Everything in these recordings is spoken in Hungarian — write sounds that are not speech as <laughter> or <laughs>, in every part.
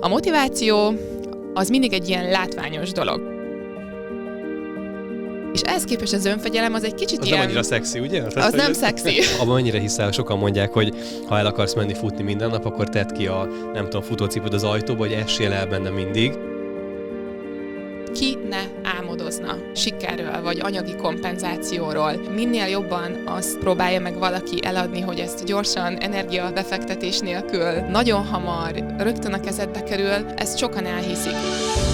A motiváció az mindig egy ilyen látványos dolog. És ehhez képest az önfegyelem az egy kicsit Az ilyen... nem annyira szexi, ugye? Az nem szexi. <laughs> Abban annyira hiszel, sokan mondják, hogy ha el akarsz menni futni minden nap, akkor tedd ki a, nem tudom, futócipőd az ajtóba, hogy essél el benne mindig. Ki ne álmodozna sikerről, vagy anyagi kompenzációról. Minél jobban azt próbálja meg valaki eladni, hogy ezt gyorsan, energia befektetés nélkül, nagyon hamar, rögtön a kezedbe kerül, ezt sokan elhiszik.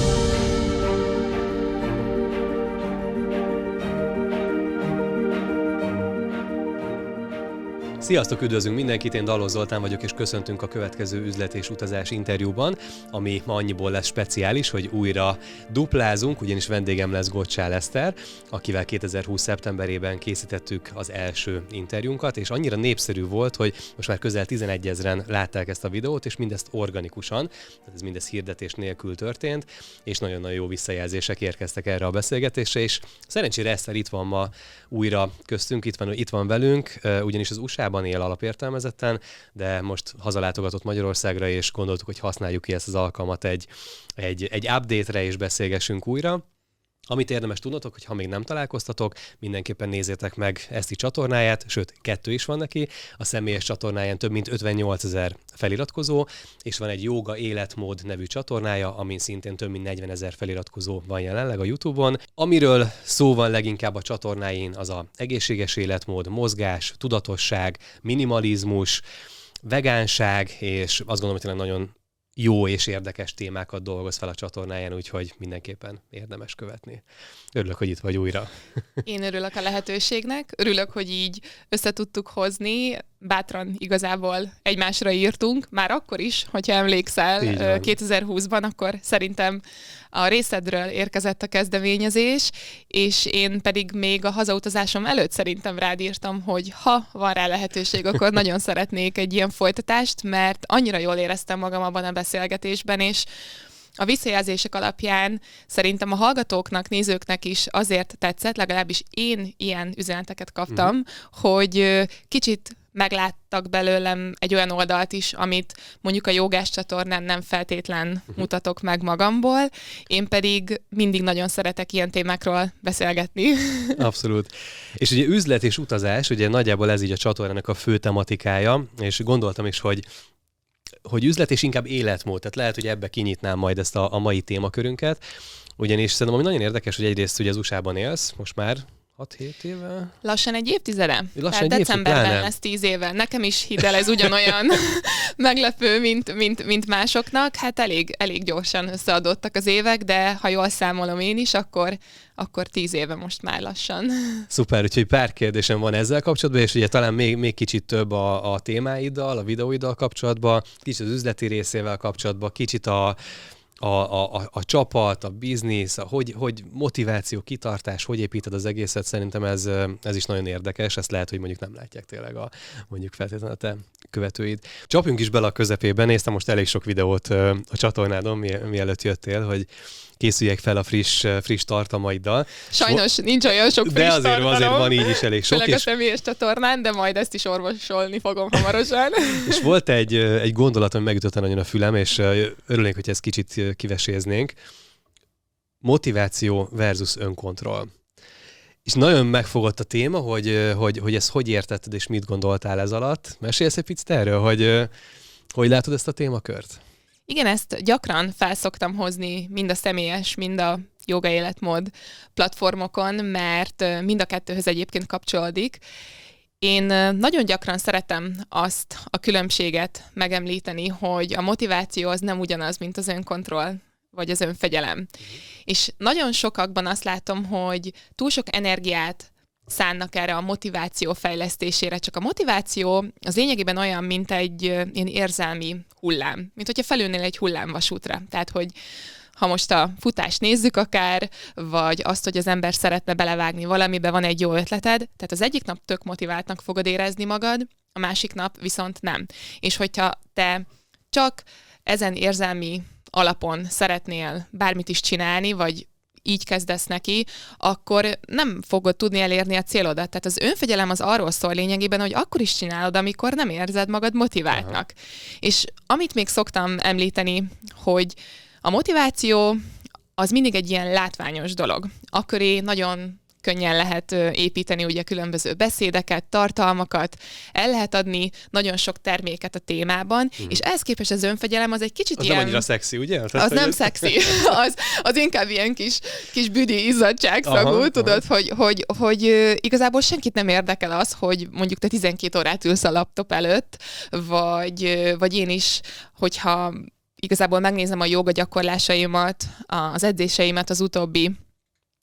Sziasztok, üdvözlünk mindenkit, én Dalos Zoltán vagyok, és köszöntünk a következő üzlet és utazás interjúban, ami ma annyiból lesz speciális, hogy újra duplázunk, ugyanis vendégem lesz Gocsál Eszter, akivel 2020. szeptemberében készítettük az első interjúnkat, és annyira népszerű volt, hogy most már közel 11 ezeren látták ezt a videót, és mindezt organikusan, tehát ez mindez hirdetés nélkül történt, és nagyon-nagyon jó visszajelzések érkeztek erre a beszélgetésre, és szerencsére Eszter itt van ma újra köztünk, itt van, itt van velünk, ugyanis az USA-ban él alapértelmezetten, de most hazalátogatott Magyarországra, és gondoltuk, hogy használjuk ki ezt az alkalmat egy, egy, egy update-re, és beszélgessünk újra. Amit érdemes tudnotok, hogy ha még nem találkoztatok, mindenképpen nézzétek meg ezt a csatornáját, sőt, kettő is van neki. A személyes csatornáján több mint 58 ezer feliratkozó, és van egy Yoga Életmód nevű csatornája, amin szintén több mint 40 ezer feliratkozó van jelenleg a YouTube-on. Amiről szó van leginkább a csatornáin, az a egészséges életmód, mozgás, tudatosság, minimalizmus, vegánság, és azt gondolom, hogy tényleg nagyon jó és érdekes témákat dolgoz fel a csatornáján, úgyhogy mindenképpen érdemes követni. Örülök, hogy itt vagy újra. Én örülök a lehetőségnek, örülök, hogy így össze tudtuk hozni, bátran igazából egymásra írtunk, már akkor is, hogyha emlékszel, 2020-ban, akkor szerintem a részedről érkezett a kezdeményezés, és én pedig még a hazautazásom előtt szerintem rád írtam, hogy ha van rá lehetőség, akkor <laughs> nagyon szeretnék egy ilyen folytatást, mert annyira jól éreztem magam abban a beszélgetésben, és a visszajelzések alapján szerintem a hallgatóknak, nézőknek is azért tetszett, legalábbis én ilyen üzeneteket kaptam, mm. hogy kicsit megláttak belőlem egy olyan oldalt is, amit mondjuk a jogás csatornán nem feltétlen uh-huh. mutatok meg magamból, én pedig mindig nagyon szeretek ilyen témákról beszélgetni. <laughs> Abszolút. És ugye üzlet és utazás, ugye nagyjából ez így a csatornának a fő tematikája, és gondoltam is, hogy hogy üzlet és inkább életmód, tehát lehet, hogy ebbe kinyitnám majd ezt a, a mai témakörünket, ugyanis szerintem ami nagyon érdekes, hogy egyrészt ugye az USA-ban élsz, most már 6-7 éve? Lassan egy évtizede. Lassan Tehát egy decemberben évtizede, lesz 10 éve. Nekem is hidd el, ez ugyanolyan <laughs> meglepő, mint, mint, mint másoknak. Hát elég, elég gyorsan összeadottak az évek, de ha jól számolom én is, akkor, akkor 10 éve most már lassan. Szuper, úgyhogy pár kérdésem van ezzel kapcsolatban, és ugye talán még, még kicsit több a, a témáiddal, a videóiddal kapcsolatban, kicsit az üzleti részével kapcsolatban, kicsit a a, a, a, a csapat, a biznisz, a hogy, hogy motiváció, kitartás, hogy építed az egészet, szerintem ez, ez is nagyon érdekes, ezt lehet, hogy mondjuk nem látják tényleg a mondjuk feltétlenül a te követőid. Csapjunk is bele a közepébe, néztem most elég sok videót a csatornádon, mielőtt jöttél, hogy készüljek fel a friss, friss tartalmaiddal. Sajnos so, nincs olyan sok friss De azért, tartalom, azért van így is elég sok. Főleg és... a személyes csatornán, de majd ezt is orvosolni fogom hamarosan. <laughs> és volt egy, egy gondolat, ami megütötte nagyon a fülem, és örülnék, hogy ezt kicsit kiveséznénk. Motiváció versus önkontroll. És nagyon megfogott a téma, hogy, hogy, hogy ezt hogy értetted, és mit gondoltál ez alatt. Mesélsz egy picit erről, hogy hogy látod ezt a témakört? Igen, ezt gyakran felszoktam hozni mind a személyes, mind a joga életmód platformokon, mert mind a kettőhöz egyébként kapcsolódik. Én nagyon gyakran szeretem azt a különbséget megemlíteni, hogy a motiváció az nem ugyanaz, mint az önkontroll vagy az önfegyelem. Uh-huh. És nagyon sokakban azt látom, hogy túl sok energiát szánnak erre a motiváció fejlesztésére. Csak a motiváció az lényegében olyan, mint egy ilyen érzelmi hullám. Mint hogyha felülnél egy hullámvasútra. Tehát, hogy ha most a futást nézzük akár, vagy azt, hogy az ember szeretne belevágni valamibe, van egy jó ötleted, tehát az egyik nap tök motiváltnak fogod érezni magad, a másik nap viszont nem. És hogyha te csak ezen érzelmi alapon szeretnél bármit is csinálni, vagy így kezdesz neki, akkor nem fogod tudni elérni a célodat. Tehát az önfegyelem az arról szól lényegében, hogy akkor is csinálod, amikor nem érzed magad motiváltnak. Aha. És amit még szoktam említeni, hogy a motiváció az mindig egy ilyen látványos dolog. Akköré nagyon könnyen lehet építeni ugye különböző beszédeket, tartalmakat, el lehet adni nagyon sok terméket a témában, mm. és ehhez képest az önfegyelem az egy kicsit az ilyen... nem annyira szexi, ugye? Tehát, az nem szexi, <laughs> az, az inkább ilyen kis, kis büdi izzadság szagú, tudod, aha. Hogy, hogy, hogy igazából senkit nem érdekel az, hogy mondjuk te 12 órát ülsz a laptop előtt, vagy, vagy én is, hogyha igazából megnézem a joga gyakorlásaimat, az edzéseimet az utóbbi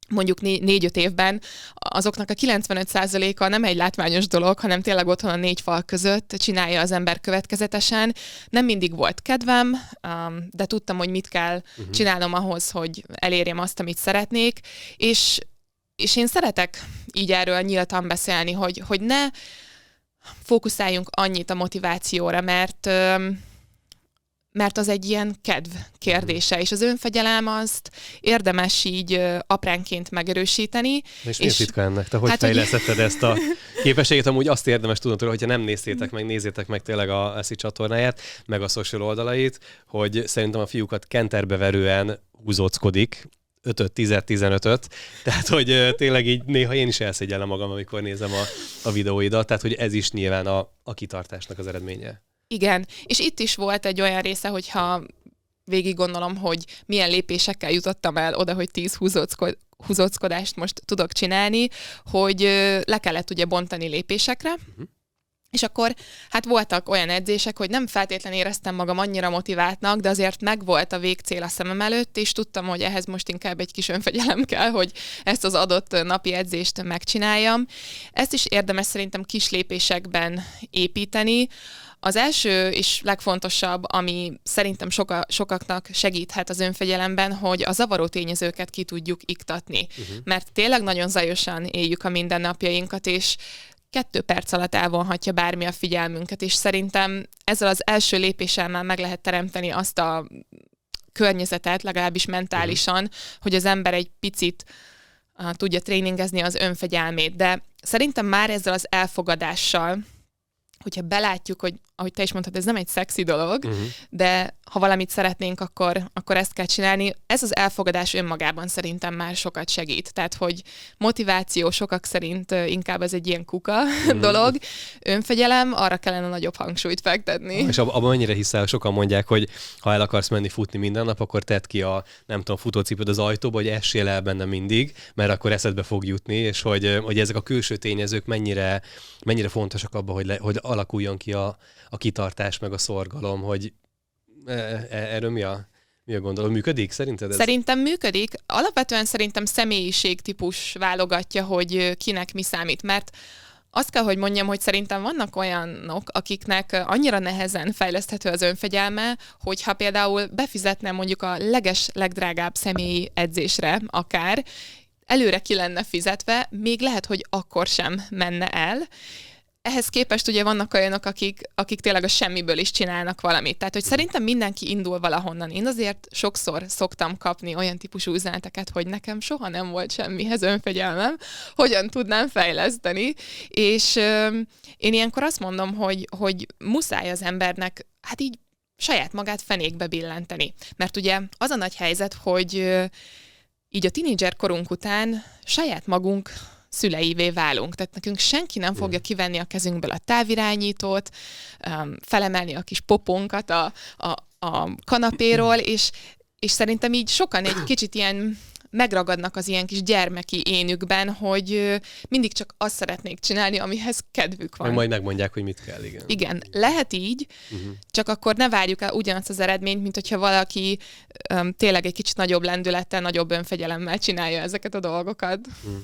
mondjuk négy-öt évben, azoknak a 95%-a nem egy látványos dolog, hanem tényleg otthon a négy fal között csinálja az ember következetesen. Nem mindig volt kedvem, um, de tudtam, hogy mit kell uh-huh. csinálnom ahhoz, hogy elérjem azt, amit szeretnék, és, és én szeretek így erről nyíltan beszélni, hogy, hogy ne fókuszáljunk annyit a motivációra, mert mert az egy ilyen kedv kérdése, és az önfegyelem azt érdemes így apránként megerősíteni. És, és mi titka ennek? Te hogy hát, fejlesztetted hogy... ezt a <laughs> képességet? Amúgy azt érdemes tudnod, hogyha nem néztétek meg, nézzétek meg tényleg a Eszi csatornáját, meg a social oldalait, hogy szerintem a fiúkat kenterbeverően húzóckodik, 5 10 15 öt tehát hogy tényleg így néha én is elszégyellem magam, amikor nézem a, a videóidat, tehát hogy ez is nyilván a, a kitartásnak az eredménye. Igen, és itt is volt egy olyan része, hogyha végig gondolom, hogy milyen lépésekkel jutottam el oda, hogy 10 húzócko- húzóckodást most tudok csinálni, hogy le kellett ugye bontani lépésekre, uh-huh. És akkor hát voltak olyan edzések, hogy nem feltétlenül éreztem magam annyira motiváltnak, de azért megvolt a végcél a szemem előtt, és tudtam, hogy ehhez most inkább egy kis önfegyelem kell, hogy ezt az adott napi edzést megcsináljam. Ezt is érdemes szerintem kis lépésekben építeni. Az első és legfontosabb, ami szerintem soka, sokaknak segíthet az önfegyelemben, hogy a zavaró tényezőket ki tudjuk iktatni. Uh-huh. Mert tényleg nagyon zajosan éljük a mindennapjainkat, és kettő perc alatt elvonhatja bármi a figyelmünket, és szerintem ezzel az első lépéssel már meg lehet teremteni azt a környezetet, legalábbis mentálisan, uh-huh. hogy az ember egy picit uh, tudja tréningezni az önfegyelmét. De szerintem már ezzel az elfogadással, hogyha belátjuk, hogy ahogy te is mondtad, ez nem egy szexi dolog, uh-huh. de ha valamit szeretnénk, akkor, akkor ezt kell csinálni. Ez az elfogadás önmagában szerintem már sokat segít. Tehát, hogy motiváció sokak szerint inkább ez egy ilyen kuka uh-huh. <laughs> dolog. Önfegyelem, arra kellene nagyobb hangsúlyt fektetni. És ab- abban mennyire hiszel, sokan mondják, hogy ha el akarsz menni futni minden nap, akkor tedd ki a, nem tudom, futócipőd az ajtóba, hogy essél el benne mindig, mert akkor eszedbe fog jutni, és hogy, hogy ezek a külső tényezők mennyire, mennyire fontosak abban, hogy, le, hogy alakuljon ki a, a kitartás, meg a szorgalom, hogy e, e, erről mi a, mi a gondolom? Működik szerinted ez? Szerintem működik. Alapvetően szerintem személyiségtípus válogatja, hogy kinek mi számít, mert azt kell, hogy mondjam, hogy szerintem vannak olyanok, akiknek annyira nehezen fejleszthető az önfegyelme, hogyha például befizetne mondjuk a leges, legdrágább személyi edzésre akár, előre ki lenne fizetve, még lehet, hogy akkor sem menne el, ehhez képest ugye vannak olyanok, akik, akik tényleg a semmiből is csinálnak valamit. Tehát, hogy szerintem mindenki indul valahonnan. Én azért sokszor szoktam kapni olyan típusú üzeneteket, hogy nekem soha nem volt semmihez önfegyelmem, hogyan tudnám fejleszteni. És euh, én ilyenkor azt mondom, hogy, hogy muszáj az embernek, hát így saját magát fenékbe billenteni. Mert ugye az a nagy helyzet, hogy így a tinédzser korunk után saját magunk szüleivé válunk. Tehát nekünk senki nem fogja kivenni a kezünkből a távirányítót, um, felemelni a kis poponkat a, a, a kanapéról, és, és szerintem így sokan egy kicsit ilyen megragadnak az ilyen kis gyermeki énükben, hogy mindig csak azt szeretnék csinálni, amihez kedvük van. Meg majd megmondják, hogy mit kell, igen. Igen, lehet így, uh-huh. csak akkor ne várjuk el ugyanazt az eredményt, mint hogyha valaki um, tényleg egy kicsit nagyobb lendülettel, nagyobb önfegyelemmel csinálja ezeket a dolgokat. Uh-huh.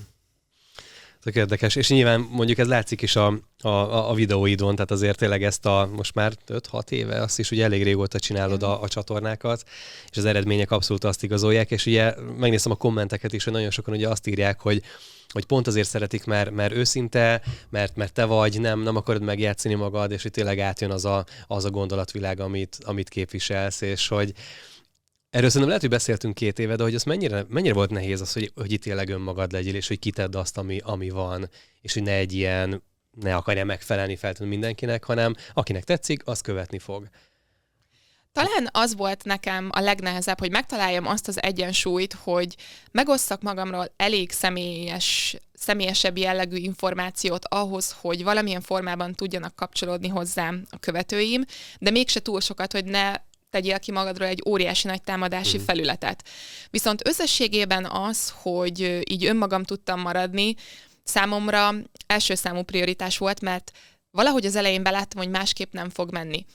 Tök érdekes, és nyilván mondjuk ez látszik is a, a, a videóidon, tehát azért tényleg ezt a most már 5-6 éve, azt is ugye elég régóta csinálod a, a csatornákat, és az eredmények abszolút azt igazolják, és ugye megnéztem a kommenteket is, hogy nagyon sokan ugye azt írják, hogy hogy pont azért szeretik, mert, mert őszinte, mert, mert te vagy, nem, nem akarod megjátszani magad, és hogy tényleg átjön az a, az a gondolatvilág, amit, amit képviselsz, és hogy, Erről szerintem lehet, hogy beszéltünk két éve, de hogy az mennyire, mennyire volt nehéz az, hogy, hogy itt tényleg önmagad legyél, és hogy kitedd azt, ami, ami van, és hogy ne egy ilyen, ne akarja megfelelni feltétlenül mindenkinek, hanem akinek tetszik, az követni fog. Talán az volt nekem a legnehezebb, hogy megtaláljam azt az egyensúlyt, hogy megosszak magamról elég személyes, személyesebb jellegű információt ahhoz, hogy valamilyen formában tudjanak kapcsolódni hozzám a követőim, de mégse túl sokat, hogy ne tegyél ki magadról egy óriási nagy támadási uh-huh. felületet. Viszont összességében az, hogy így önmagam tudtam maradni, számomra első számú prioritás volt, mert valahogy az elején beláttam, hogy másképp nem fog menni.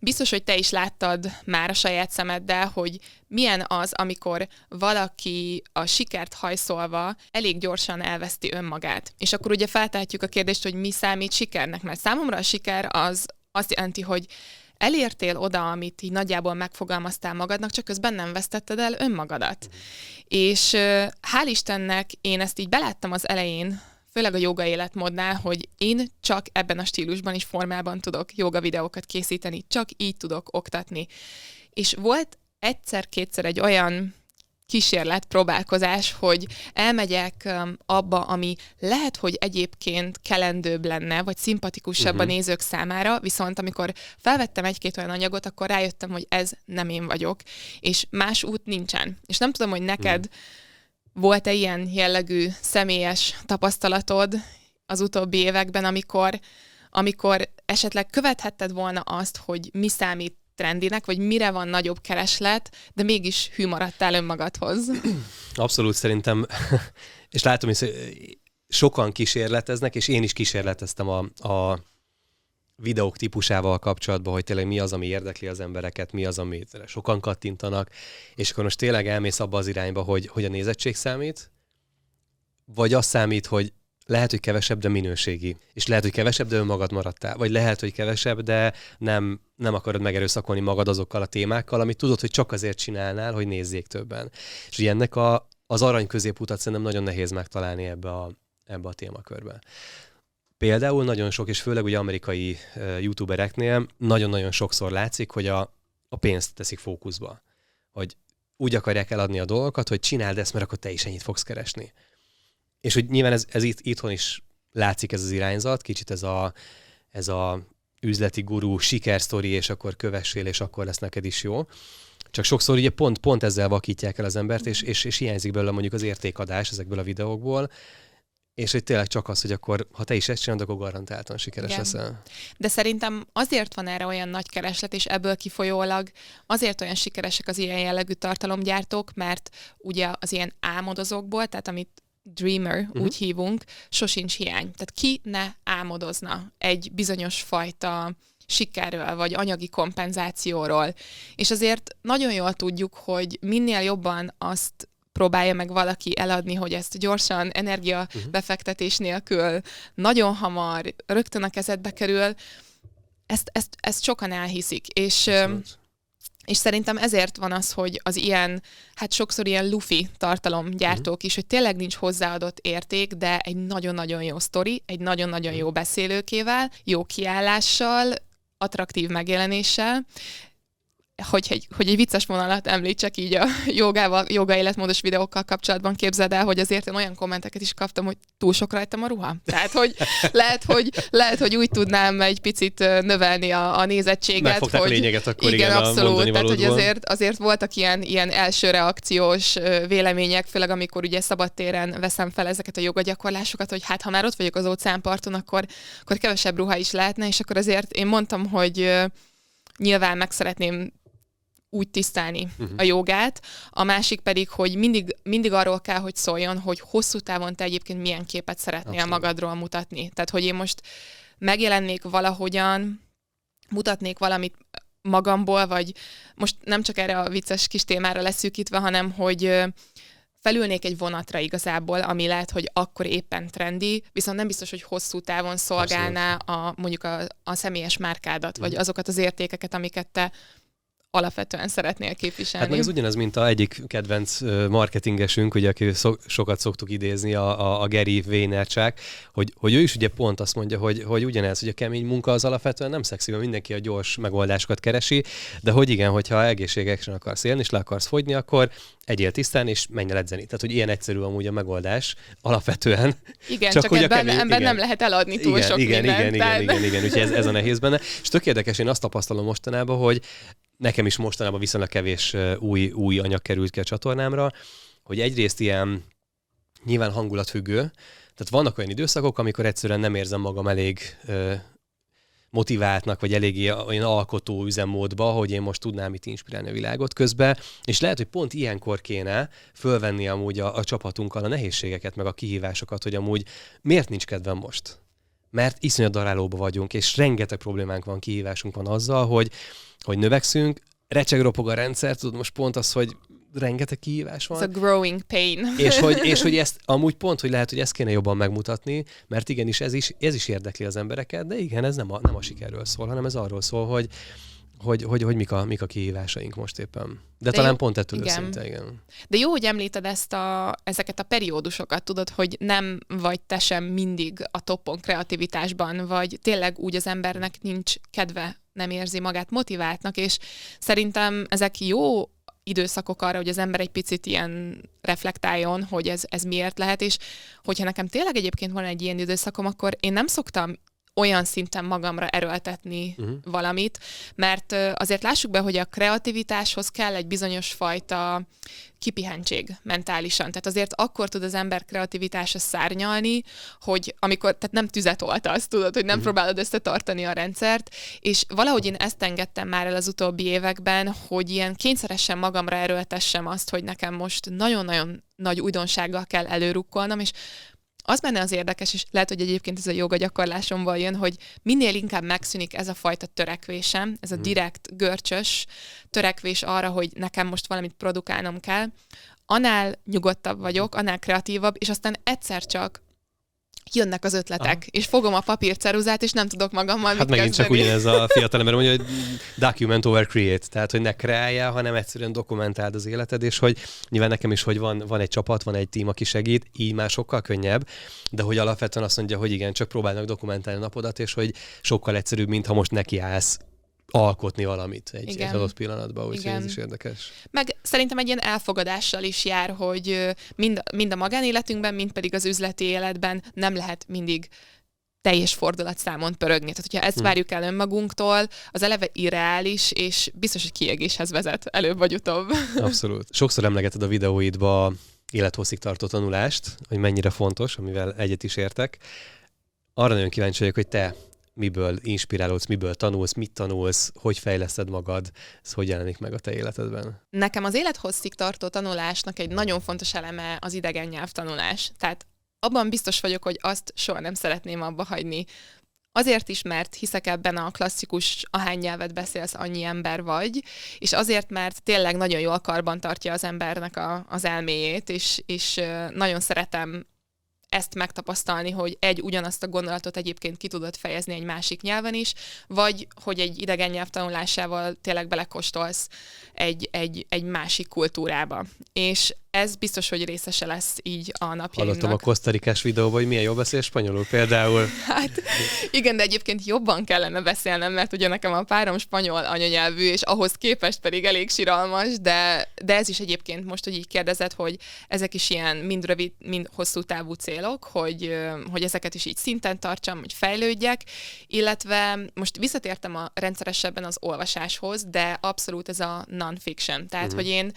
Biztos, hogy te is láttad már a saját szemeddel, hogy milyen az, amikor valaki a sikert hajszolva elég gyorsan elveszti önmagát. És akkor ugye feltehetjük a kérdést, hogy mi számít sikernek, mert számomra a siker az azt jelenti, hogy elértél oda, amit így nagyjából megfogalmaztál magadnak, csak közben nem vesztetted el önmagadat. És hál' Istennek én ezt így beláttam az elején, főleg a joga életmódnál, hogy én csak ebben a stílusban is formában tudok joga videókat készíteni, csak így tudok oktatni. És volt egyszer-kétszer egy olyan kísérlet, próbálkozás, hogy elmegyek abba, ami lehet, hogy egyébként kelendőbb lenne, vagy szimpatikusabb uh-huh. a mhm. nézők számára, viszont amikor felvettem egy-két olyan anyagot, akkor rájöttem, hogy ez nem én vagyok, és más út nincsen. És nem tudom, hogy neked uh-huh volt-e ilyen jellegű személyes tapasztalatod az utóbbi években, amikor, amikor esetleg követhetted volna azt, hogy mi számít trendinek, vagy mire van nagyobb kereslet, de mégis hű maradtál önmagadhoz? <clears throat> Abszolút szerintem, <clears throat> és látom, hogy sokan kísérleteznek, és én is kísérleteztem a, a videók típusával kapcsolatban, hogy tényleg mi az, ami érdekli az embereket, mi az, amit sokan kattintanak, és akkor most tényleg elmész abba az irányba, hogy, hogy a nézettség számít, vagy az számít, hogy lehet, hogy kevesebb, de minőségi. És lehet, hogy kevesebb, de önmagad maradtál. Vagy lehet, hogy kevesebb, de nem, nem akarod megerőszakolni magad azokkal a témákkal, amit tudod, hogy csak azért csinálnál, hogy nézzék többen. És ugye ennek a, az arany középutat szerintem nagyon nehéz megtalálni ebbe a, ebbe a témakörbe. Például nagyon sok, és főleg ugye amerikai uh, youtubereknél nagyon-nagyon sokszor látszik, hogy a, a pénzt teszik fókuszba. Hogy úgy akarják eladni a dolgokat, hogy csináld ezt, mert akkor te is ennyit fogsz keresni. És hogy nyilván ez, ez itt, itthon is látszik ez az irányzat, kicsit ez a, ez a üzleti gurú sikersztori, és akkor kövessél, és akkor lesz neked is jó. Csak sokszor ugye pont, pont ezzel vakítják el az embert, és, és, és hiányzik belőle mondjuk az értékadás ezekből a videókból, és hogy tényleg csak az, hogy akkor, ha te is ezt csinálod, akkor garantáltan sikeres Igen. leszel. De szerintem azért van erre olyan nagy kereslet, és ebből kifolyólag azért olyan sikeresek az ilyen jellegű tartalomgyártók, mert ugye az ilyen álmodozókból, tehát amit dreamer, uh-huh. úgy hívunk, sosincs hiány. Tehát ki ne álmodozna egy bizonyos fajta sikerről, vagy anyagi kompenzációról. És azért nagyon jól tudjuk, hogy minél jobban azt próbálja meg valaki eladni, hogy ezt gyorsan, energia uh-huh. befektetés nélkül, nagyon hamar, rögtön a kezedbe kerül, ezt, ezt, ezt sokan elhiszik. És Abszolút. És szerintem ezért van az, hogy az ilyen, hát sokszor ilyen lufi tartalomgyártók uh-huh. is, hogy tényleg nincs hozzáadott érték, de egy nagyon-nagyon jó sztori, egy nagyon-nagyon uh-huh. jó beszélőkével, jó kiállással, attraktív megjelenéssel, hogy egy, hogy egy vicces vonalat említsek így a jogával, joga életmódos videókkal kapcsolatban képzeld el, hogy azért én olyan kommenteket is kaptam, hogy túl sok rajtam a ruha. Tehát, hogy lehet, hogy, lehet, hogy úgy tudnám egy picit növelni a, a nézettséget. Megfogták hogy, lényeget akkor igen, igen abszolút. Tehát, hogy azért, azért voltak ilyen, ilyen első reakciós vélemények, főleg amikor ugye szabadtéren veszem fel ezeket a jogagyakorlásokat, hogy hát ha már ott vagyok az óceánparton, akkor, akkor kevesebb ruha is lehetne, és akkor azért én mondtam, hogy nyilván meg szeretném úgy tisztelni uh-huh. a jogát, a másik pedig, hogy mindig, mindig arról kell, hogy szóljon, hogy hosszú távon te egyébként milyen képet szeretnél Abszolút. magadról mutatni. Tehát, hogy én most megjelennék valahogyan, mutatnék valamit magamból, vagy most nem csak erre a vicces kis témára leszűkítve, hanem hogy felülnék egy vonatra igazából, ami lehet, hogy akkor éppen trendi, viszont nem biztos, hogy hosszú távon szolgálná a, mondjuk a, a személyes márkádat, vagy mhm. azokat az értékeket, amiket te alapvetően szeretnél képviselni. Hát meg ez ugyanaz, mint a egyik kedvenc marketingesünk, ugye, aki szok, sokat szoktuk idézni, a, a, a Gary Vaynerchuk, hogy, hogy ő is ugye pont azt mondja, hogy, hogy ugyanez, hogy a kemény munka az alapvetően nem szexi, mert mindenki a gyors megoldásokat keresi, de hogy igen, hogyha egészségesen akarsz élni, és le akarsz fogyni, akkor egyél tisztán, és menj el edzeni. Tehát, hogy ilyen egyszerű amúgy a megoldás alapvetően. Igen, csak, csak hogy ebben, kemény, ebben igen. nem lehet eladni túl igen, sok igen, mindent. Igen, igen, igen, igen, igen, úgyhogy ez, ez a nehéz benne. És tök érdekes, én azt tapasztalom mostanában, hogy nekem is mostanában viszonylag kevés új, új anyag került ki a csatornámra, hogy egyrészt ilyen nyilván hangulatfüggő, tehát vannak olyan időszakok, amikor egyszerűen nem érzem magam elég motiváltnak, vagy eléggé olyan alkotó üzemmódba, hogy én most tudnám itt inspirálni a világot közben, és lehet, hogy pont ilyenkor kéne fölvenni amúgy a, a csapatunkkal a nehézségeket, meg a kihívásokat, hogy amúgy miért nincs kedvem most. Mert iszonyat darálóba vagyunk, és rengeteg problémánk van, kihívásunk van azzal, hogy, hogy növekszünk, recseg ropog a rendszer, tudod, most pont az, hogy rengeteg kihívás van. Ez a growing pain. És hogy, <laughs> és hogy ezt amúgy pont, hogy lehet, hogy ezt kéne jobban megmutatni, mert igenis ez is, ez is érdekli az embereket, de igen, ez nem a, nem a sikerről szól, hanem ez arról szól, hogy, hogy, hogy, hogy mik, a, mik a kihívásaink most éppen. De, De talán jó, pont ettől igen. őszinte, igen. De jó, hogy említed ezt a, ezeket a periódusokat, tudod, hogy nem vagy te sem mindig a toppon kreativitásban, vagy tényleg úgy az embernek nincs kedve, nem érzi magát motiváltnak, és szerintem ezek jó időszakok arra, hogy az ember egy picit ilyen reflektáljon, hogy ez, ez miért lehet, és hogyha nekem tényleg egyébként van egy ilyen időszakom, akkor én nem szoktam olyan szinten magamra erőltetni uh-huh. valamit, mert azért lássuk be, hogy a kreativitáshoz kell egy bizonyos fajta kipihentség mentálisan. Tehát azért akkor tud az ember kreativitása szárnyalni, hogy amikor, tehát nem tüzet oltasz, tudod, hogy nem uh-huh. próbálod összetartani a rendszert, és valahogy én ezt engedtem már el az utóbbi években, hogy ilyen kényszeresen magamra erőltessem azt, hogy nekem most nagyon-nagyon nagy újdonsággal kell előrukkolnom, és az benne az érdekes, és lehet, hogy egyébként ez a joga gyakorlásomból jön, hogy minél inkább megszűnik ez a fajta törekvésem, ez a mhm. direkt, görcsös törekvés arra, hogy nekem most valamit produkálnom kell, annál nyugodtabb vagyok, annál kreatívabb, és aztán egyszer csak jönnek az ötletek, Aha. és fogom a papírceruzát, és nem tudok magammal Hát megint kezdeni. csak ugyanez a <laughs> fiatalember mondja, hogy document over create, tehát hogy ne kreálja, hanem egyszerűen dokumentáld az életed, és hogy nyilván nekem is, hogy van, van egy csapat, van egy tím, aki segít, így már sokkal könnyebb, de hogy alapvetően azt mondja, hogy igen, csak próbálnak dokumentálni a napodat, és hogy sokkal egyszerűbb, mint ha most nekiállsz alkotni valamit egy, Igen. egy adott pillanatban, úgyhogy ez is érdekes. Meg szerintem egy ilyen elfogadással is jár, hogy mind, mind a magánéletünkben, mind pedig az üzleti életben nem lehet mindig teljes fordulatszámon pörögni. Tehát, hogyha ezt hmm. várjuk el önmagunktól, az eleve irreális, és biztos, hogy kiegéshez vezet előbb vagy utóbb. <laughs> Abszolút. Sokszor emlegeted a videóidba élethosszig tartó tanulást, hogy mennyire fontos, amivel egyet is értek. Arra nagyon kíváncsi vagyok, hogy te miből inspirálódsz, miből tanulsz, mit tanulsz, hogy fejleszted magad, ez hogy jelenik meg a te életedben? Nekem az élethosszig tartó tanulásnak egy nagyon fontos eleme az idegen nyelvtanulás. Tehát abban biztos vagyok, hogy azt soha nem szeretném abba hagyni. Azért is, mert hiszek ebben a klasszikus ahány nyelvet beszélsz, annyi ember vagy, és azért, mert tényleg nagyon jól karban tartja az embernek a, az elméjét, és, és nagyon szeretem ezt megtapasztalni, hogy egy ugyanazt a gondolatot egyébként ki tudod fejezni egy másik nyelven is, vagy hogy egy idegen nyelv tanulásával tényleg belekostolsz egy, egy, egy másik kultúrába. És ez biztos, hogy részese lesz így a napjainknak. Hallottam a kosztarikás videóban, hogy milyen jól beszél spanyolul például. Hát igen, de egyébként jobban kellene beszélnem, mert ugye nekem a párom spanyol anyanyelvű, és ahhoz képest pedig elég siralmas, de, de ez is egyébként most, hogy így kérdezed, hogy ezek is ilyen mind rövid, mind hosszú távú célok, hogy, hogy ezeket is így szinten tartsam, hogy fejlődjek, illetve most visszatértem a rendszeresebben az olvasáshoz, de abszolút ez a non-fiction. Tehát, uh-huh. hogy én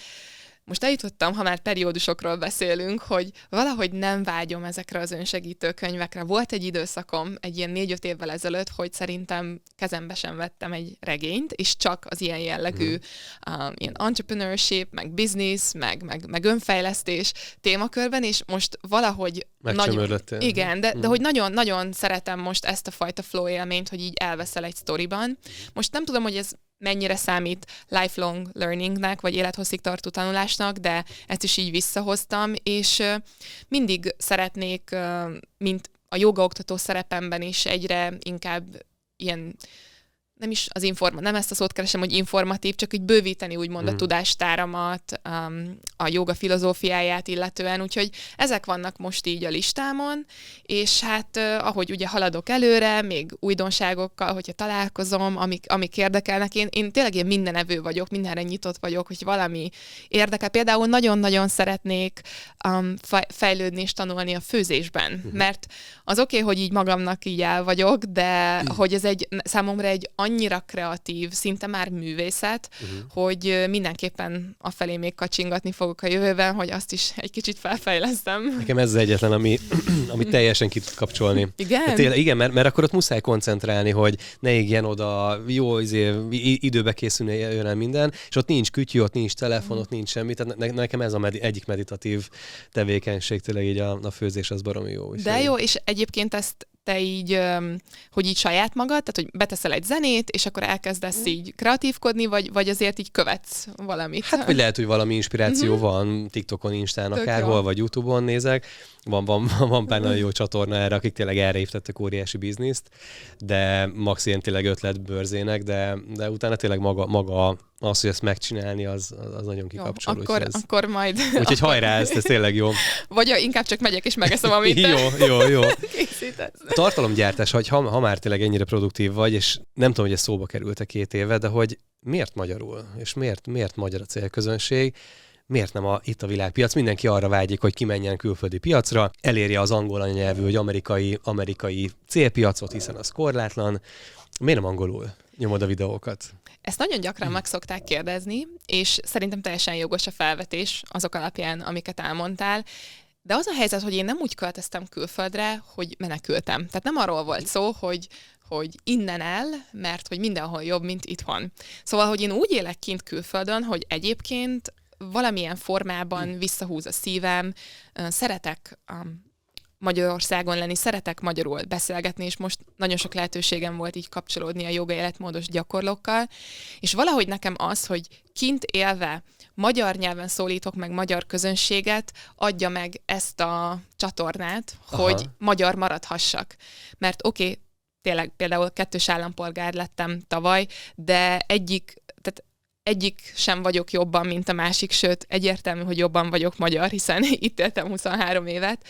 most eljutottam, ha már periódusokról beszélünk, hogy valahogy nem vágyom ezekre az önsegítő könyvekre. Volt egy időszakom, egy ilyen négy-öt évvel ezelőtt, hogy szerintem kezembe sem vettem egy regényt, és csak az ilyen jellegű mm. um, ilyen entrepreneurship, meg business, meg, meg, meg önfejlesztés témakörben, és most valahogy nagyon, igen, de, de mm. hogy nagyon-nagyon szeretem most ezt a fajta flow élményt, hogy így elveszel egy sztoriban. Most nem tudom, hogy ez mennyire számít lifelong learningnek, vagy élethosszig tartó tanulásnak, de ezt is így visszahoztam, és mindig szeretnék, mint a joga oktató szerepemben is egyre inkább ilyen nem is az informa, nem ezt a szót keresem, hogy informatív, csak így bővíteni úgymond mm. a tudástáramat, um, a joga filozófiáját illetően, úgyhogy ezek vannak most így a listámon, és hát uh, ahogy ugye haladok előre, még újdonságokkal, hogyha találkozom, amik, amik érdekelnek, én, én tényleg én mindenevő vagyok, mindenre nyitott vagyok, hogy valami érdekel. Például nagyon-nagyon szeretnék um, fejlődni és tanulni a főzésben, mm. mert az oké, okay, hogy így magamnak így el vagyok, de mm. hogy ez egy számomra egy annyira kreatív, szinte már művészet, uh-huh. hogy mindenképpen afelé még kacsingatni fogok a jövőben, hogy azt is egy kicsit felfejlesztem. Nekem ez az egyetlen, ami, <clears throat> ami teljesen ki tud kapcsolni. Igen? Hát tényleg, igen, mert, mert akkor ott muszáj koncentrálni, hogy ne égjen oda, jó izé, időbe készülni jön minden, és ott nincs kütyű, ott nincs telefon, ott nincs semmi, tehát ne, nekem ez a med- egyik meditatív tevékenység, tényleg így a, a főzés az baromi jó. De jó, és egyébként ezt te így, hogy így saját magad, tehát hogy beteszel egy zenét, és akkor elkezdesz mm. így kreatívkodni, vagy, vagy azért így követsz valamit? Hát, vagy lehet, hogy valami inspiráció mm-hmm. van TikTokon, Instán, akárhol, vagy Youtube-on nézek. Van, van, van pár nagyon jó csatorna erre, akik tényleg erre hívtettek óriási bizniszt, de max ilyen tényleg ötletbőrzének, de, de utána tényleg maga, maga az, hogy ezt megcsinálni, az, az nagyon kikapcsol. Jó, akkor, ez... akkor majd... Úgyhogy <laughs> hajrá, ez, ez tényleg jó. Vagy inkább csak megyek és megeszem, amit <laughs> Jó, jó, jó. <laughs> A tartalomgyártás, hogy ha, ha már tényleg ennyire produktív vagy, és nem tudom, hogy ez szóba került a két éve, de hogy miért magyarul, és miért, miért magyar a célközönség, miért nem a, itt a világpiac? Mindenki arra vágyik, hogy kimenjen külföldi piacra, elérje az angol anyanyelvű, vagy amerikai, amerikai célpiacot, hiszen az korlátlan. Miért nem angolul nyomod a videókat? Ezt nagyon gyakran meg szokták kérdezni, és szerintem teljesen jogos a felvetés azok alapján, amiket elmondtál. De az a helyzet, hogy én nem úgy költöztem külföldre, hogy menekültem. Tehát nem arról volt szó, hogy hogy innen el, mert hogy mindenhol jobb, mint itthon. Szóval, hogy én úgy élek kint külföldön, hogy egyébként valamilyen formában visszahúz a szívem, szeretek Magyarországon lenni, szeretek magyarul beszélgetni, és most nagyon sok lehetőségem volt így kapcsolódni a joga életmódos gyakorlókkal, és valahogy nekem az, hogy kint élve magyar nyelven szólítok meg magyar közönséget, adja meg ezt a csatornát, Aha. hogy magyar maradhassak. Mert oké, okay, tényleg például kettős állampolgár lettem tavaly, de egyik, tehát egyik sem vagyok jobban, mint a másik, sőt, egyértelmű, hogy jobban vagyok magyar, hiszen <laughs> itt éltem 23 évet,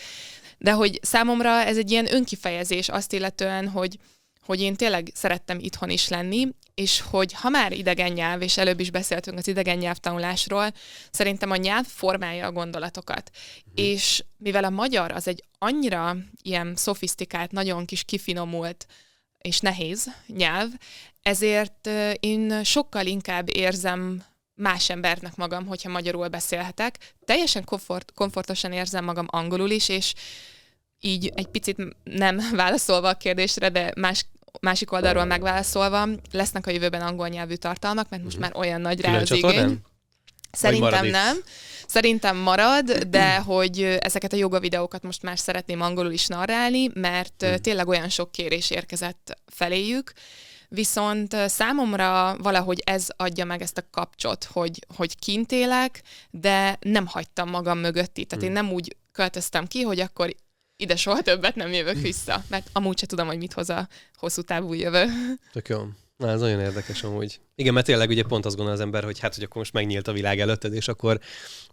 de hogy számomra ez egy ilyen önkifejezés azt illetően, hogy, hogy én tényleg szerettem itthon is lenni, és hogy ha már idegen nyelv, és előbb is beszéltünk az idegen nyelvtanulásról, szerintem a nyelv formálja a gondolatokat. Mm. És mivel a magyar az egy annyira ilyen szofisztikált, nagyon kis kifinomult és nehéz nyelv, ezért én sokkal inkább érzem más embernek magam, hogyha magyarul beszélhetek. Teljesen komfort, komfortosan érzem magam angolul is, és így egy picit nem <laughs> válaszolva a kérdésre, de más másik oldalról megválaszolva, lesznek a jövőben angol nyelvű tartalmak, mert most mhm. már olyan nagy rá az igény. Szerintem nem. Szerintem marad, de <clears throat> hogy ezeket a joga videókat most már szeretném angolul is narrálni, mert hmm. tényleg olyan sok kérés érkezett feléjük, viszont számomra valahogy ez adja meg ezt a kapcsot, hogy, hogy kint élek, de nem hagytam magam mögött itt. Tehát hmm. én nem úgy költöztem ki, hogy akkor ide soha többet nem jövök vissza, mert amúgy se tudom, hogy mit hoz a hosszú távú jövő. Tök jó. Na, ez nagyon érdekes amúgy. Igen, mert tényleg ugye pont azt gondol az ember, hogy hát, hogy akkor most megnyílt a világ előtted, és akkor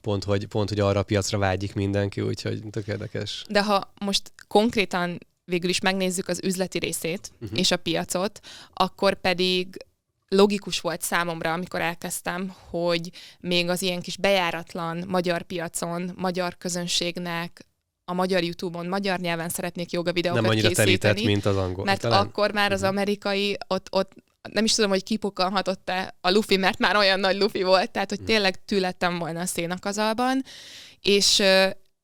pont, hogy, pont, hogy arra a piacra vágyik mindenki, úgyhogy tök érdekes. De ha most konkrétan végül is megnézzük az üzleti részét uh-huh. és a piacot, akkor pedig logikus volt számomra, amikor elkezdtem, hogy még az ilyen kis bejáratlan magyar piacon, magyar közönségnek a magyar YouTube-on, magyar nyelven szeretnék joga videókat Nem annyira készíteni. terített, mint az angol. Mert talán? akkor már az mhm. amerikai, ott, ott nem is tudom, hogy kipukanhatott-e a Luffy, mert már olyan nagy Luffy volt, tehát hogy mhm. tényleg tülettem volna a szénakazalban, és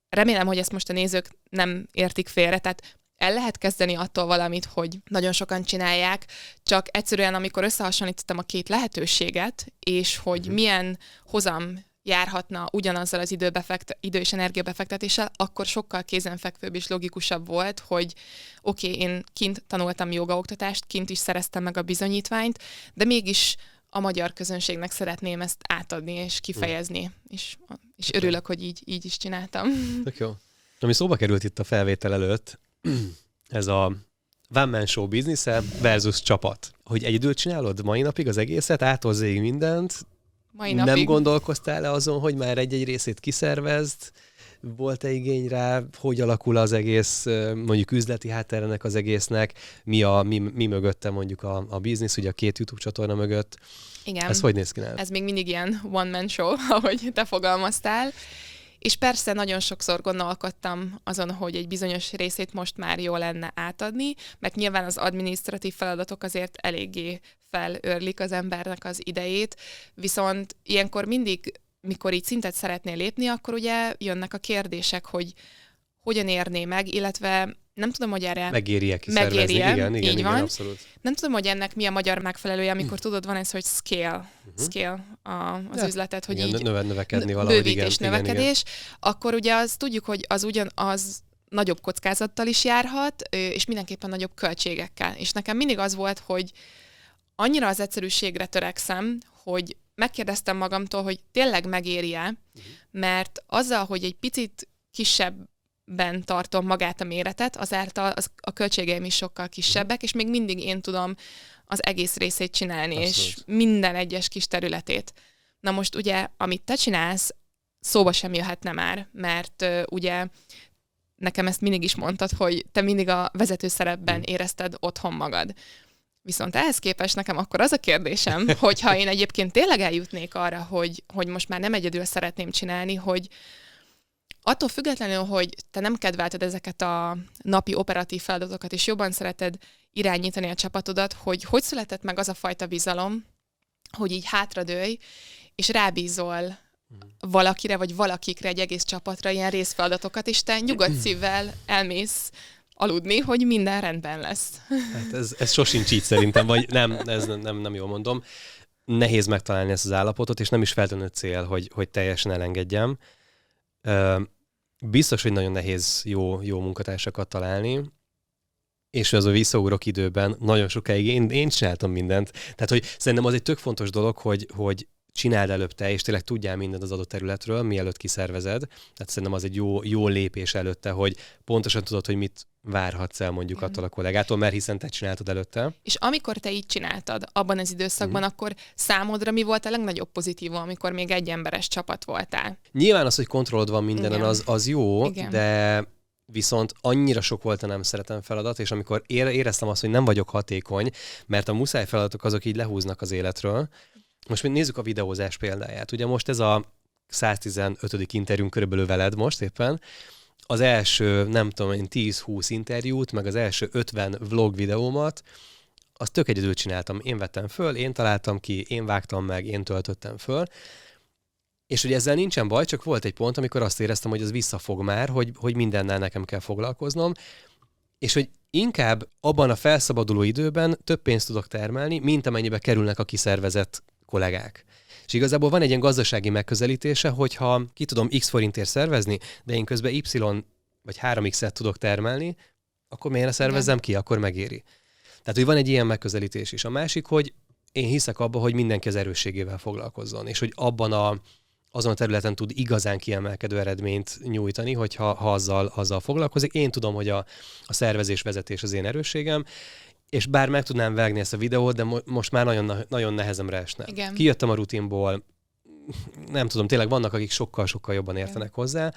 remélem, hogy ezt most a nézők nem értik félre, tehát el lehet kezdeni attól valamit, hogy nagyon sokan csinálják, csak egyszerűen amikor összehasonlítottam a két lehetőséget, és hogy mhm. milyen hozam járhatna ugyanazzal az időbefekt, idő és energiabefektetéssel, akkor sokkal kézenfekvőbb és logikusabb volt, hogy oké, okay, én kint tanultam jogaoktatást, kint is szereztem meg a bizonyítványt, de mégis a magyar közönségnek szeretném ezt átadni és kifejezni, és, és örülök, hogy így, így is csináltam. Tök jó. Ami szóba került itt a felvétel előtt, <clears throat> ez a One Man Show biznisze versus csapat. Hogy egyedül csinálod mai napig az egészet, áthozzéig mindent, mai napig. nem gondolkoztál le azon, hogy már egy-egy részét kiszervezd, volt-e igény rá, hogy alakul az egész, mondjuk üzleti hátterenek az egésznek, mi, a, mi, mi mögötte mondjuk a, a biznisz, ugye a két YouTube csatorna mögött. Igen. Ez hogy néz ki nálad? Ez még mindig ilyen one-man show, <laughs> ahogy te fogalmaztál. És persze nagyon sokszor gondolkodtam azon, hogy egy bizonyos részét most már jó lenne átadni, mert nyilván az administratív feladatok azért eléggé felörlik az embernek az idejét, viszont ilyenkor mindig mikor így szintet szeretnél lépni, akkor ugye jönnek a kérdések, hogy hogyan érné meg, illetve nem tudom, hogy erre megéri-e megéri igen, igen, így igen, van. abszolút. Nem tudom, hogy ennek mi a magyar megfelelője, amikor tudod, van ez, hogy scale, uh-huh. scale a, az ja. üzletet, hogy igen, így növe, növekedni valahogy. Bővítés, igen, növekedés, igen, igen. akkor ugye az tudjuk, hogy az ugyanaz nagyobb kockázattal is járhat, és mindenképpen nagyobb költségekkel. És nekem mindig az volt, hogy annyira az egyszerűségre törekszem, hogy megkérdeztem magamtól, hogy tényleg megéri-e, uh-huh. mert azzal, hogy egy picit kisebben tartom magát a méretet, azáltal az, a költségeim is sokkal kisebbek, és még mindig én tudom az egész részét csinálni, Abszolút. és minden egyes kis területét. Na most ugye, amit te csinálsz, szóba sem jöhetne már, mert uh, ugye nekem ezt mindig is mondtad, hogy te mindig a vezető szerepben mhm. érezted otthon magad. Viszont ehhez képest nekem akkor az a kérdésem, hogyha én egyébként tényleg eljutnék arra, hogy, hogy most már nem egyedül szeretném csinálni, hogy attól függetlenül, hogy te nem kedvelted ezeket a napi operatív feladatokat, és jobban szereted irányítani a csapatodat, hogy hogy született meg az a fajta bizalom, hogy így hátradőj, és rábízol hmm. valakire, vagy valakikre, egy egész csapatra ilyen részfeladatokat, és te nyugodt szívvel elmész aludni, hogy minden rendben lesz. Hát ez, ez sosincs így szerintem, vagy nem, ez nem, nem, nem jól mondom. Nehéz megtalálni ezt az állapotot, és nem is feltűnő cél, hogy, hogy teljesen elengedjem. Biztos, hogy nagyon nehéz jó, jó munkatársakat találni, és az a visszaugrok időben nagyon sokáig én, én csináltam mindent. Tehát, hogy szerintem az egy tök fontos dolog, hogy, hogy csináld előbb te, és tényleg tudjál mindent az adott területről, mielőtt kiszervezed. Tehát szerintem az egy jó, jó lépés előtte, hogy pontosan tudod, hogy mit várhatsz el mondjuk mm. attól a kollégától, mert hiszen te csináltad előtte. És amikor te így csináltad abban az időszakban, mm. akkor számodra mi volt a legnagyobb pozitívum, amikor még egy emberes csapat voltál? Nyilván az, hogy kontrollod van mindenen, az, az jó, Igen. de viszont annyira sok volt a nem szeretem feladat, és amikor éreztem azt, hogy nem vagyok hatékony, mert a muszáj feladatok azok így lehúznak az életről, most nézzük a videózás példáját. Ugye most ez a 115. interjún körülbelül veled most éppen, az első, nem tudom én, 10-20 interjút, meg az első 50 vlog videómat, azt tök egyedül csináltam. Én vettem föl, én találtam ki, én vágtam meg, én töltöttem föl. És ugye ezzel nincsen baj, csak volt egy pont, amikor azt éreztem, hogy az visszafog már, hogy, hogy mindennel nekem kell foglalkoznom, és hogy inkább abban a felszabaduló időben több pénzt tudok termelni, mint amennyibe kerülnek a kiszervezett kollégák. És igazából van egy ilyen gazdasági megközelítése, hogyha ki tudom x forintért szervezni, de én közben y vagy 3x-et tudok termelni, akkor miért ne szervezzem ki, akkor megéri. Tehát, hogy van egy ilyen megközelítés is. A másik, hogy én hiszek abba, hogy mindenki az erősségével foglalkozzon, és hogy abban a, azon a területen tud igazán kiemelkedő eredményt nyújtani, hogyha ha azzal, azzal foglalkozik. Én tudom, hogy a, a szervezés vezetés az én erősségem, és bár meg tudnám vágni ezt a videót, de mo- most már nagyon, nagyon nehezemre esne. Igen. Kijöttem a rutinból, nem tudom, tényleg vannak, akik sokkal-sokkal jobban értenek Igen. hozzá,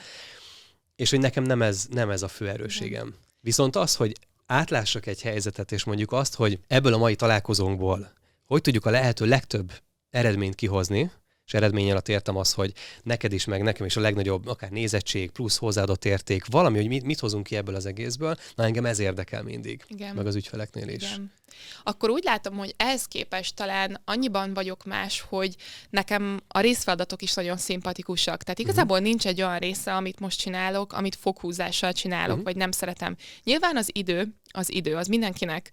és hogy nekem nem ez, nem ez a fő erősségem. Igen. Viszont az, hogy átlássak egy helyzetet, és mondjuk azt, hogy ebből a mai találkozónkból hogy tudjuk a lehető legtöbb eredményt kihozni, és eredmény alatt értem az, hogy neked is, meg nekem is a legnagyobb akár nézettség, plusz hozzáadott érték, valami, hogy mit, mit hozunk ki ebből az egészből, na engem ez érdekel mindig, Igen. meg az ügyfeleknél is. Igen. Akkor úgy látom, hogy ehhez képest talán annyiban vagyok más, hogy nekem a részfeladatok is nagyon szimpatikusak. Tehát mhm. igazából uh-huh. nincs egy olyan része, amit most csinálok, amit foghúzással csinálok, uh-huh. vagy nem szeretem. Nyilván az idő, az idő, az mindenkinek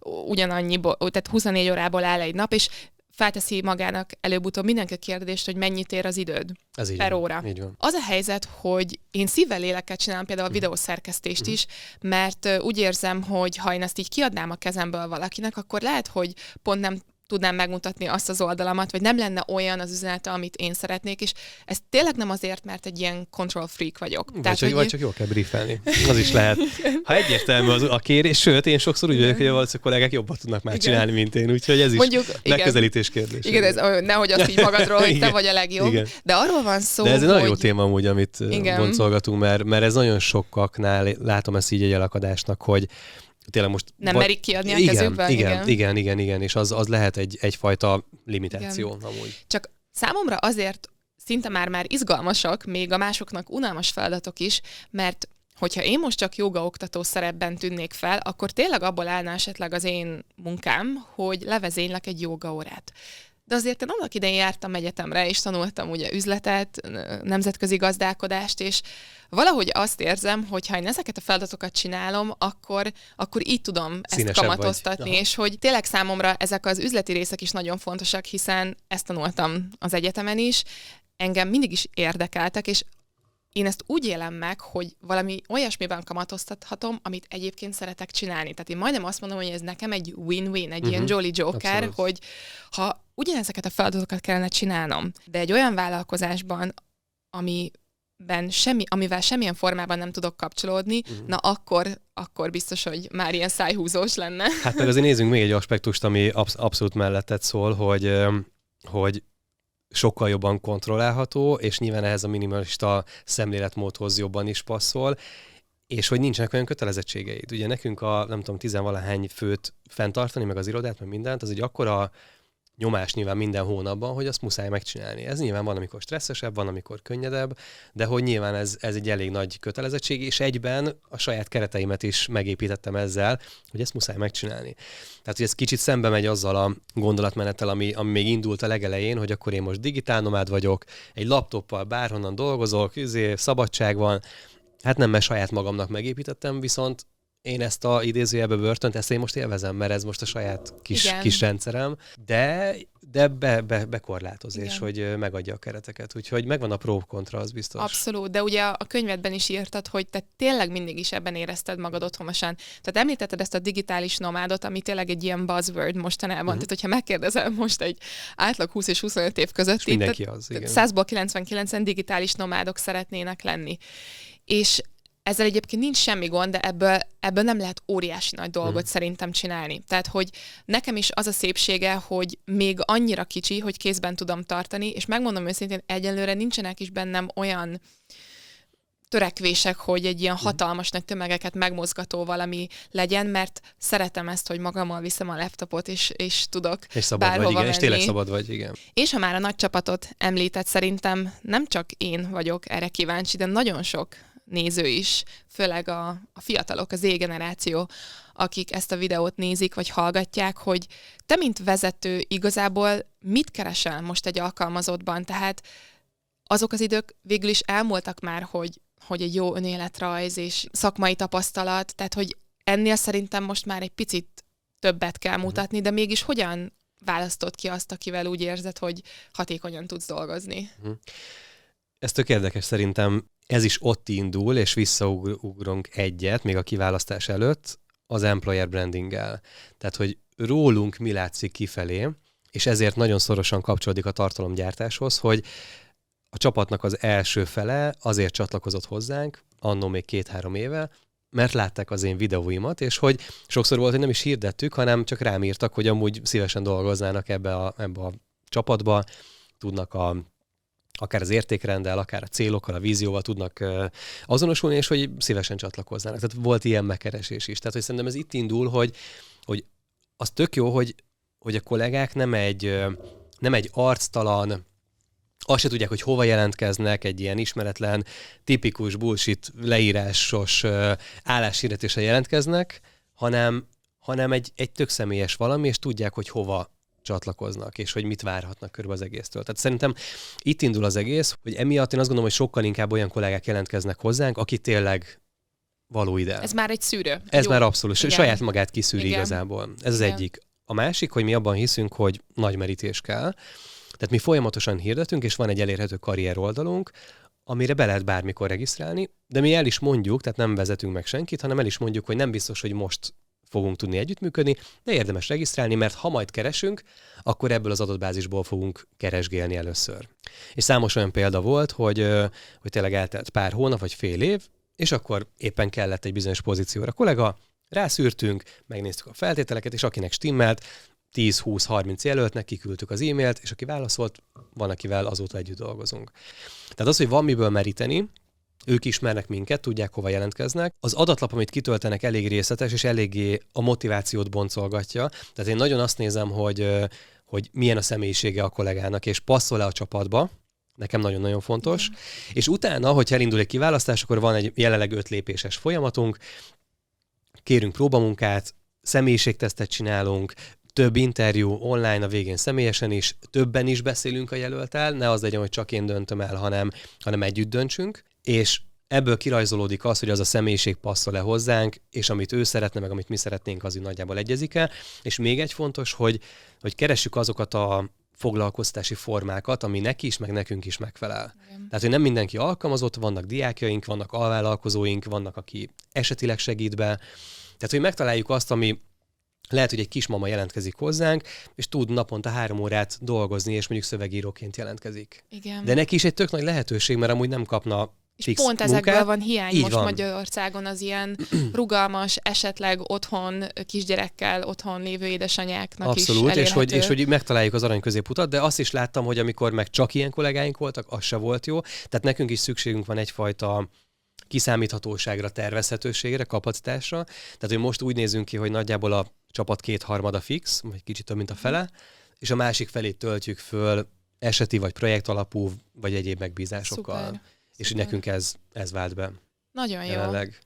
ugyanannyiból, tehát 24 órából áll egy nap, és felteszi magának előbb-utóbb mindenki a kérdést, hogy mennyit ér az időd Ez így per van. óra. Így van. Az a helyzet, hogy én szívvel léleket csinálom például a mhm. videószerkesztést mm. is, mert úgy érzem, hogy ha én ezt így kiadnám a kezemből valakinek, akkor lehet, hogy pont nem tudnám megmutatni azt az oldalamat, vagy nem lenne olyan az üzenete, amit én szeretnék, és ez tényleg nem azért, mert egy ilyen control freak vagyok. Vagy, Tehát, csak, hogy... vagy csak jól kell briefelni. Az is lehet. Ha egyértelmű az a kérés, sőt, én sokszor úgy vagyok, hogy a valószínűleg kollégák jobban tudnak már igen. csinálni, mint én, úgyhogy ez is Mondjuk, megközelítés kérdés. Igen, ez, nehogy azt így magadról, <laughs> hogy te vagy a legjobb. Igen. De arról van szó, De ez egy nagyon jó téma amúgy, amit boncolgatunk, mert, mert ez nagyon sokaknál, látom ezt így egy elakadásnak, hogy tényleg most... Nem va- merik kiadni a igen, kezükbe? Igen, igen, igen, igen, igen, és az, az lehet egy, egyfajta limitáció igen. amúgy. Csak számomra azért szinte már-már izgalmasak, még a másoknak unalmas feladatok is, mert hogyha én most csak jogaoktató szerepben tűnnék fel, akkor tényleg abból állna esetleg az én munkám, hogy levezénylek egy jogaórát. De azért én annak idején jártam egyetemre, és tanultam ugye üzletet, nemzetközi gazdálkodást, és valahogy azt érzem, hogy ha én ezeket a feladatokat csinálom, akkor, akkor így tudom Színesebb ezt kamatoztatni, és hogy tényleg számomra ezek az üzleti részek is nagyon fontosak, hiszen ezt tanultam az egyetemen is, engem mindig is érdekeltek, és én ezt úgy élem meg, hogy valami olyasmiben kamatoztathatom, amit egyébként szeretek csinálni. Tehát én majdnem azt mondom, hogy ez nekem egy win-win, egy uh-huh. ilyen mhm. Jolly Joker, Abszolút. hogy ha ugyanezeket a feladatokat kellene csinálnom, de egy olyan vállalkozásban, ami ben semmi, amivel semmilyen formában nem tudok kapcsolódni, uh-huh. na akkor, akkor biztos, hogy már ilyen szájhúzós lenne. Hát meg azért nézzünk még egy aspektust, ami absz- abszolút mellettet szól, hogy, hogy sokkal jobban kontrollálható, és nyilván ehhez a minimalista szemléletmódhoz jobban is passzol, és hogy nincsenek olyan kötelezettségeid. Ugye nekünk a, nem tudom, tizenvalahány főt fenntartani, meg az irodát, meg mindent, az egy akkora nyomás nyilván minden hónapban, hogy azt muszáj megcsinálni. Ez nyilván van, amikor stresszesebb, van, amikor könnyedebb, de hogy nyilván ez, ez egy elég nagy kötelezettség, és egyben a saját kereteimet is megépítettem ezzel, hogy ezt muszáj megcsinálni. Tehát, hogy ez kicsit szembe megy azzal a gondolatmenettel, ami, ami még indult a legelején, hogy akkor én most digitál nomád vagyok, egy laptoppal bárhonnan dolgozok, üzé, szabadság van, Hát nem, mert saját magamnak megépítettem, viszont én ezt a idézőjelbe börtönt, ezt én most élvezem, mert ez most a saját kis, kis rendszerem, de, de be, be, bekorlátoz, és hogy megadja a kereteket. Úgyhogy megvan a pro kontra, az biztos. Abszolút, de ugye a könyvedben is írtad, hogy te tényleg mindig is ebben érezted magad otthonosan. Tehát említetted ezt a digitális nomádot, ami tényleg egy ilyen buzzword mostanában. Uh-huh. Tehát, hogyha megkérdezel most egy átlag 20 és 25 év között, mindenki az, igen. 100-ból 99-en digitális nomádok szeretnének lenni. És ezzel egyébként nincs semmi gond, de ebből, ebből nem lehet óriási nagy dolgot hmm. szerintem csinálni. Tehát, hogy nekem is az a szépsége, hogy még annyira kicsi, hogy kézben tudom tartani, és megmondom őszintén, egyelőre nincsenek is bennem olyan törekvések, hogy egy ilyen mhm. hatalmas nagy tömegeket megmozgató valami legyen, mert szeretem ezt, hogy magammal viszem a laptopot, és, és tudok És szabad vagy, igen, menni. és tényleg szabad vagy, igen. És ha már a nagy csapatot említett, szerintem nem csak én vagyok erre kíváncsi, de nagyon sok néző is, főleg a, a fiatalok, az Z-generáció, akik ezt a videót nézik vagy hallgatják, hogy te, mint vezető, igazából mit keresel most egy alkalmazottban? Tehát azok az idők végül is elmúltak már, hogy, hogy egy jó önéletrajz és szakmai tapasztalat, tehát hogy ennél szerintem most már egy picit többet kell mutatni, de mégis hogyan választod ki azt, akivel úgy érzed, hogy hatékonyan tudsz dolgozni? Mhm. Ez tök érdekes szerintem ez is ott indul, és visszaugrunk egyet, még a kiválasztás előtt, az employer brandinggel. Tehát, hogy rólunk mi látszik kifelé, és ezért nagyon szorosan kapcsolódik a tartalomgyártáshoz, hogy a csapatnak az első fele azért csatlakozott hozzánk, annó még két-három éve, mert látták az én videóimat, és hogy sokszor volt, hogy nem is hirdettük, hanem csak rám írtak, hogy amúgy szívesen dolgoznának ebbe a, ebbe a csapatba, tudnak a akár az értékrendel, akár a célokkal, a vízióval tudnak azonosulni, és hogy szívesen csatlakoznának. Tehát volt ilyen megkeresés is. Tehát, hogy szerintem ez itt indul, hogy, hogy az tök jó, hogy, hogy a kollégák nem egy, nem egy arctalan, azt se tudják, hogy hova jelentkeznek, egy ilyen ismeretlen, tipikus bullshit leírásos álláshirdetése jelentkeznek, hanem, hanem egy, egy tök személyes valami, és tudják, hogy hova csatlakoznak, és hogy mit várhatnak körbe az egésztől. Tehát szerintem itt indul az egész, hogy emiatt én azt gondolom, hogy sokkal inkább olyan kollégák jelentkeznek hozzánk, aki tényleg való ide. Ez már egy szűrő. Ez Jó. már abszolút. Igen. Saját magát kiszűri Igen. igazából. Ez az Igen. egyik. A másik, hogy mi abban hiszünk, hogy nagy merítés kell. Tehát mi folyamatosan hirdetünk, és van egy elérhető karrier oldalunk, amire be lehet bármikor regisztrálni, de mi el is mondjuk, tehát nem vezetünk meg senkit, hanem el is mondjuk, hogy nem biztos, hogy most fogunk tudni együttműködni, de érdemes regisztrálni, mert ha majd keresünk, akkor ebből az adatbázisból fogunk keresgélni először. És számos olyan példa volt, hogy, hogy tényleg eltelt pár hónap vagy fél év, és akkor éppen kellett egy bizonyos pozícióra. Kollega, rászűrtünk, megnéztük a feltételeket, és akinek stimmelt, 10-20-30 jelöltnek kiküldtük az e-mailt, és aki válaszolt, van, akivel azóta együtt dolgozunk. Tehát az, hogy van miből meríteni, ők ismernek minket, tudják, hova jelentkeznek. Az adatlap, amit kitöltenek, elég részletes, és eléggé a motivációt boncolgatja. Tehát én nagyon azt nézem, hogy, hogy milyen a személyisége a kollégának, és passzol-e a csapatba, nekem nagyon-nagyon fontos. Igen. És utána, hogy elindul egy kiválasztás, akkor van egy jelenleg öt lépéses folyamatunk, kérünk próbamunkát, személyiségtesztet csinálunk, több interjú online, a végén személyesen is, többen is beszélünk a jelöltel, ne az legyen, hogy csak én döntöm el, hanem, hanem együtt döntsünk, és ebből kirajzolódik az, hogy az a személyiség passzol-e hozzánk, és amit ő szeretne, meg amit mi szeretnénk, az nagyjából egyezik el. És még egy fontos, hogy, hogy keressük azokat a foglalkoztási formákat, ami neki is, meg nekünk is megfelel. Igen. Tehát, hogy nem mindenki alkalmazott, vannak diákjaink, vannak alvállalkozóink, vannak, aki esetileg segít be. Tehát, hogy megtaláljuk azt, ami lehet, hogy egy kismama jelentkezik hozzánk, és tud naponta három órát dolgozni, és mondjuk szövegíróként jelentkezik. Igen. De neki is egy tök nagy lehetőség, mert amúgy nem kapna és fix pont munkát. ezekből van hiány Így most van. Magyarországon az ilyen <clears throat> rugalmas, esetleg otthon kisgyerekkel otthon lévő édesanyáknak Abszolút, is és hogy, és hogy megtaláljuk az arany középutat, de azt is láttam, hogy amikor meg csak ilyen kollégáink voltak, az se volt jó. Tehát nekünk is szükségünk van egyfajta kiszámíthatóságra, tervezhetőségre, kapacitásra. Tehát, hogy most úgy nézünk ki, hogy nagyjából a csapat kétharmada fix, vagy kicsit több, mint a fele, és a másik felét töltjük föl eseti vagy projekt alapú, vagy egyéb megbízásokkal. Szuper. És hogy nekünk ez, ez vált be. Nagyon jelenleg. jó.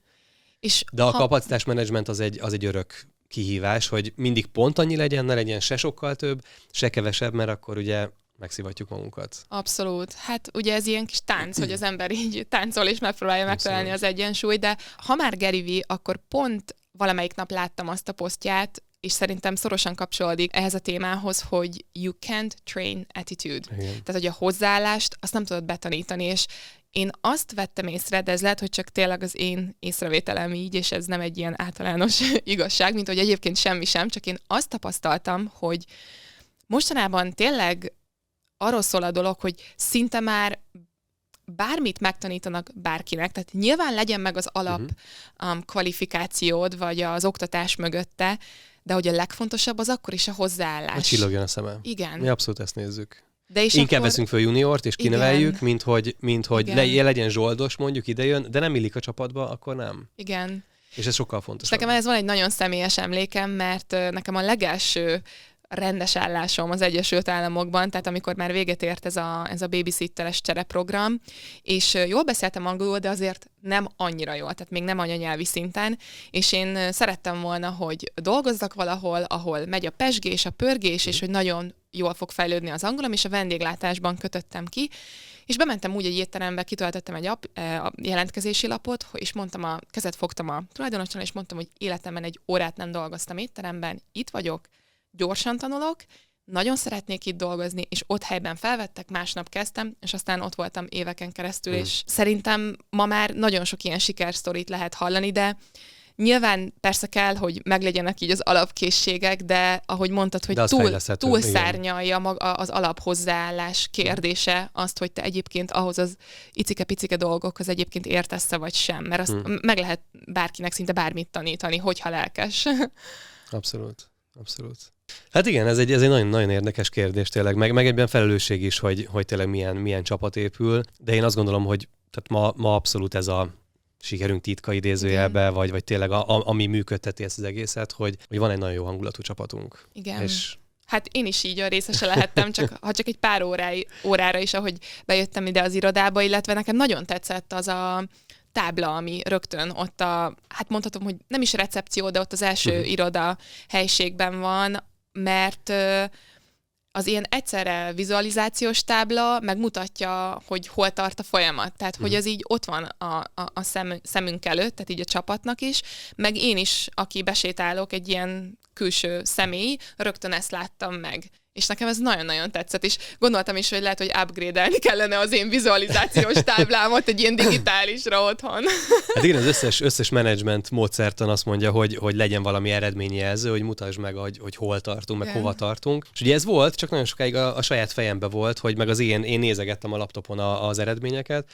És De a ha... kapacitásmenedzsment az egy, az egy örök kihívás, hogy mindig pont annyi legyen, ne legyen se sokkal több, se kevesebb, mert akkor ugye megszivatjuk magunkat. Abszolút. Hát ugye ez ilyen kis tánc, hogy az ember így táncol és megpróbálja megtalálni az egyensúlyt, de ha már Gary V, akkor pont valamelyik nap láttam azt a posztját, és szerintem szorosan kapcsolódik ehhez a témához, hogy you can't train attitude. Igen. Tehát, hogy a hozzáállást azt nem tudod betanítani, és én azt vettem észre, de ez lehet, hogy csak tényleg az én észrevételem így, és ez nem egy ilyen általános <laughs> igazság, mint hogy egyébként semmi sem, csak én azt tapasztaltam, hogy mostanában tényleg arról szól a dolog, hogy szinte már bármit megtanítanak bárkinek, tehát nyilván legyen meg az alap uh-huh. um, kvalifikációd, vagy az oktatás mögötte, de hogy a legfontosabb az akkor is a hozzáállás. Hogy csillogjon a szemem. Igen. Mi abszolút ezt nézzük. De is Inkább akkor... veszünk föl juniort, és kineveljük, Igen. mint hogy, mint hogy le, legyen zsoldos, mondjuk idejön, de nem illik a csapatba, akkor nem. Igen. És ez sokkal fontosabb. És nekem ez van egy nagyon személyes emlékem, mert nekem a legelső rendes állásom az Egyesült Államokban, tehát amikor már véget ért ez a, ez a babysitteres csereprogram, és jól beszéltem angolul, de azért nem annyira jól, tehát még nem anyanyelvi szinten, és én szerettem volna, hogy dolgozzak valahol, ahol megy a pesgés, a pörgés, és hogy nagyon jól fog fejlődni az angolom, és a vendéglátásban kötöttem ki, és bementem úgy egy étterembe, kitöltöttem egy ap, a jelentkezési lapot, és mondtam a, kezet fogtam a tulajdonosnál, és mondtam, hogy életemben egy órát nem dolgoztam étteremben, itt vagyok, gyorsan tanulok, nagyon szeretnék itt dolgozni, és ott helyben felvettek, másnap kezdtem, és aztán ott voltam éveken keresztül, mm. és szerintem ma már nagyon sok ilyen sikersztorit lehet hallani, de Nyilván persze kell, hogy meglegyenek így az alapkészségek, de ahogy mondtad, hogy túl, túl szárnyalja maga az alaphozzáállás kérdése azt, hogy te egyébként ahhoz az icike-picike dolgokhoz egyébként értesz vagy sem, mert azt hmm. meg lehet bárkinek szinte bármit tanítani, hogyha lelkes. <laughs> Abszolút, abszolút. Hát igen, ez egy, ez egy nagyon, nagyon érdekes kérdés tényleg, meg, meg egyben felelősség is, hogy, hogy tényleg milyen, milyen csapat épül, de én azt gondolom, hogy tehát ma, ma abszolút ez a sikerünk titka idézőjelbe, Igen. vagy, vagy tényleg a, a, ami működteti ezt az egészet, hogy, hogy van egy nagyon jó hangulatú csapatunk. Igen. És Hát én is így a részese lehettem, csak, <laughs> ha csak egy pár órái, órára is, ahogy bejöttem ide az irodába, illetve nekem nagyon tetszett az a tábla, ami rögtön ott a, hát mondhatom, hogy nem is recepció, de ott az első uh-huh. iroda helységben van, mert az ilyen egyszerre vizualizációs tábla megmutatja, hogy hol tart a folyamat. Tehát, hogy az így ott van a, a, a szem, szemünk előtt, tehát így a csapatnak is, meg én is, aki besétálok, egy ilyen külső személy, rögtön ezt láttam meg. És nekem ez nagyon-nagyon tetszett, és gondoltam is, hogy lehet, hogy upgrade-elni kellene az én vizualizációs <laughs> táblámat egy ilyen digitálisra otthon. <laughs> Hát igen, az összes, összes menedzsment módszertan azt mondja, hogy, hogy legyen valami eredményjelző, hogy mutasd meg, hogy, hogy hol tartunk, meg igen. hova tartunk. És ugye ez volt, csak nagyon sokáig a, a saját fejembe volt, hogy meg az én, én nézegettem a laptopon a, az eredményeket,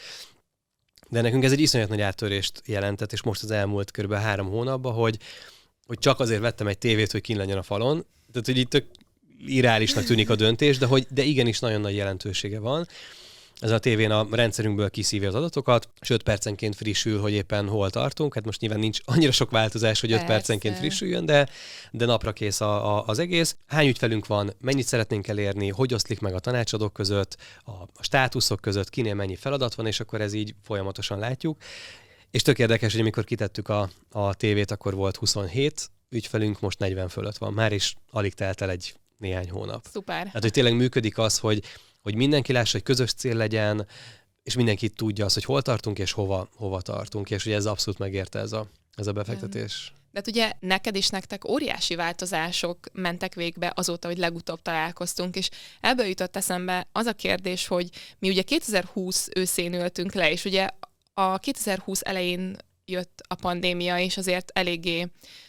de nekünk ez egy iszonyat nagy áttörést jelentett, és most az elmúlt kb. három hónapban, hogy, hogy csak azért vettem egy tévét, hogy kín legyen a falon. Tehát, hogy itt tök irálisnak tűnik a döntés, de, hogy, de igenis nagyon nagy jelentősége van ez a tévén a rendszerünkből kiszívja az adatokat, és 5 percenként frissül, hogy éppen hol tartunk. Hát most nyilván nincs annyira sok változás, hogy 5 Persze. percenként frissüljön, de, de napra kész a, a, az egész. Hány ügyfelünk van, mennyit szeretnénk elérni, hogy oszlik meg a tanácsadók között, a, a státuszok között, kinél mennyi feladat van, és akkor ez így folyamatosan látjuk. És tök érdekes, hogy amikor kitettük a, a tévét, akkor volt 27 ügyfelünk, most 40 fölött van már, és alig telt el egy néhány hónap. Szuper. Hát, hogy tényleg működik az, hogy hogy mindenki lássa, hogy közös cél legyen, és mindenki tudja azt, hogy hol tartunk, és hova, hova tartunk, és ugye ez abszolút megérte ez a, ez a befektetés. De hát ugye neked is nektek óriási változások mentek végbe azóta, hogy legutóbb találkoztunk, és ebből jutott eszembe az a kérdés, hogy mi ugye 2020 őszén ültünk le, és ugye a 2020 elején jött a pandémia, és azért eléggé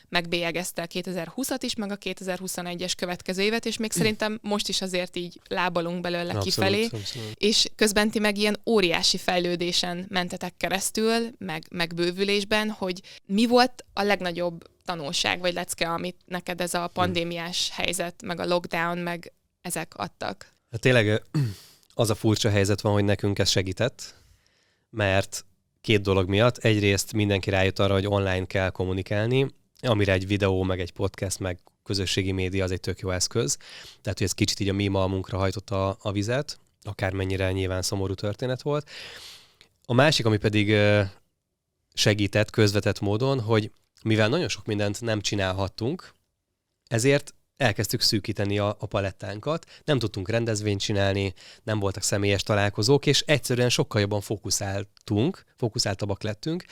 megbélyegezte a 2020-at is, meg a 2021-es következő évet, és még szerintem most is azért így lábalunk belőle abszolút, kifelé. Abszolút. És közben ti meg ilyen óriási fejlődésen mentetek keresztül, meg, meg bővülésben, hogy mi volt a legnagyobb tanulság, vagy lecke, amit neked ez a pandémiás helyzet, meg a lockdown, meg ezek adtak? Hát tényleg <clears throat> az a furcsa helyzet van, hogy nekünk ez segített, mert két dolog miatt. Egyrészt mindenki rájött arra, hogy online kell kommunikálni, amire egy videó, meg egy podcast, meg közösségi média az egy tök jó eszköz. Tehát, hogy ez kicsit így a mi malmunkra hajtotta a, a vizet, akármennyire nyilván szomorú történet volt. A másik, ami pedig segített közvetett módon, hogy mivel nagyon sok mindent nem csinálhattunk, ezért elkezdtük szűkíteni a, a palettánkat, nem tudtunk rendezvényt csinálni, nem voltak személyes találkozók, és egyszerűen sokkal jobban fókuszáltunk, fókuszáltabbak lettünk,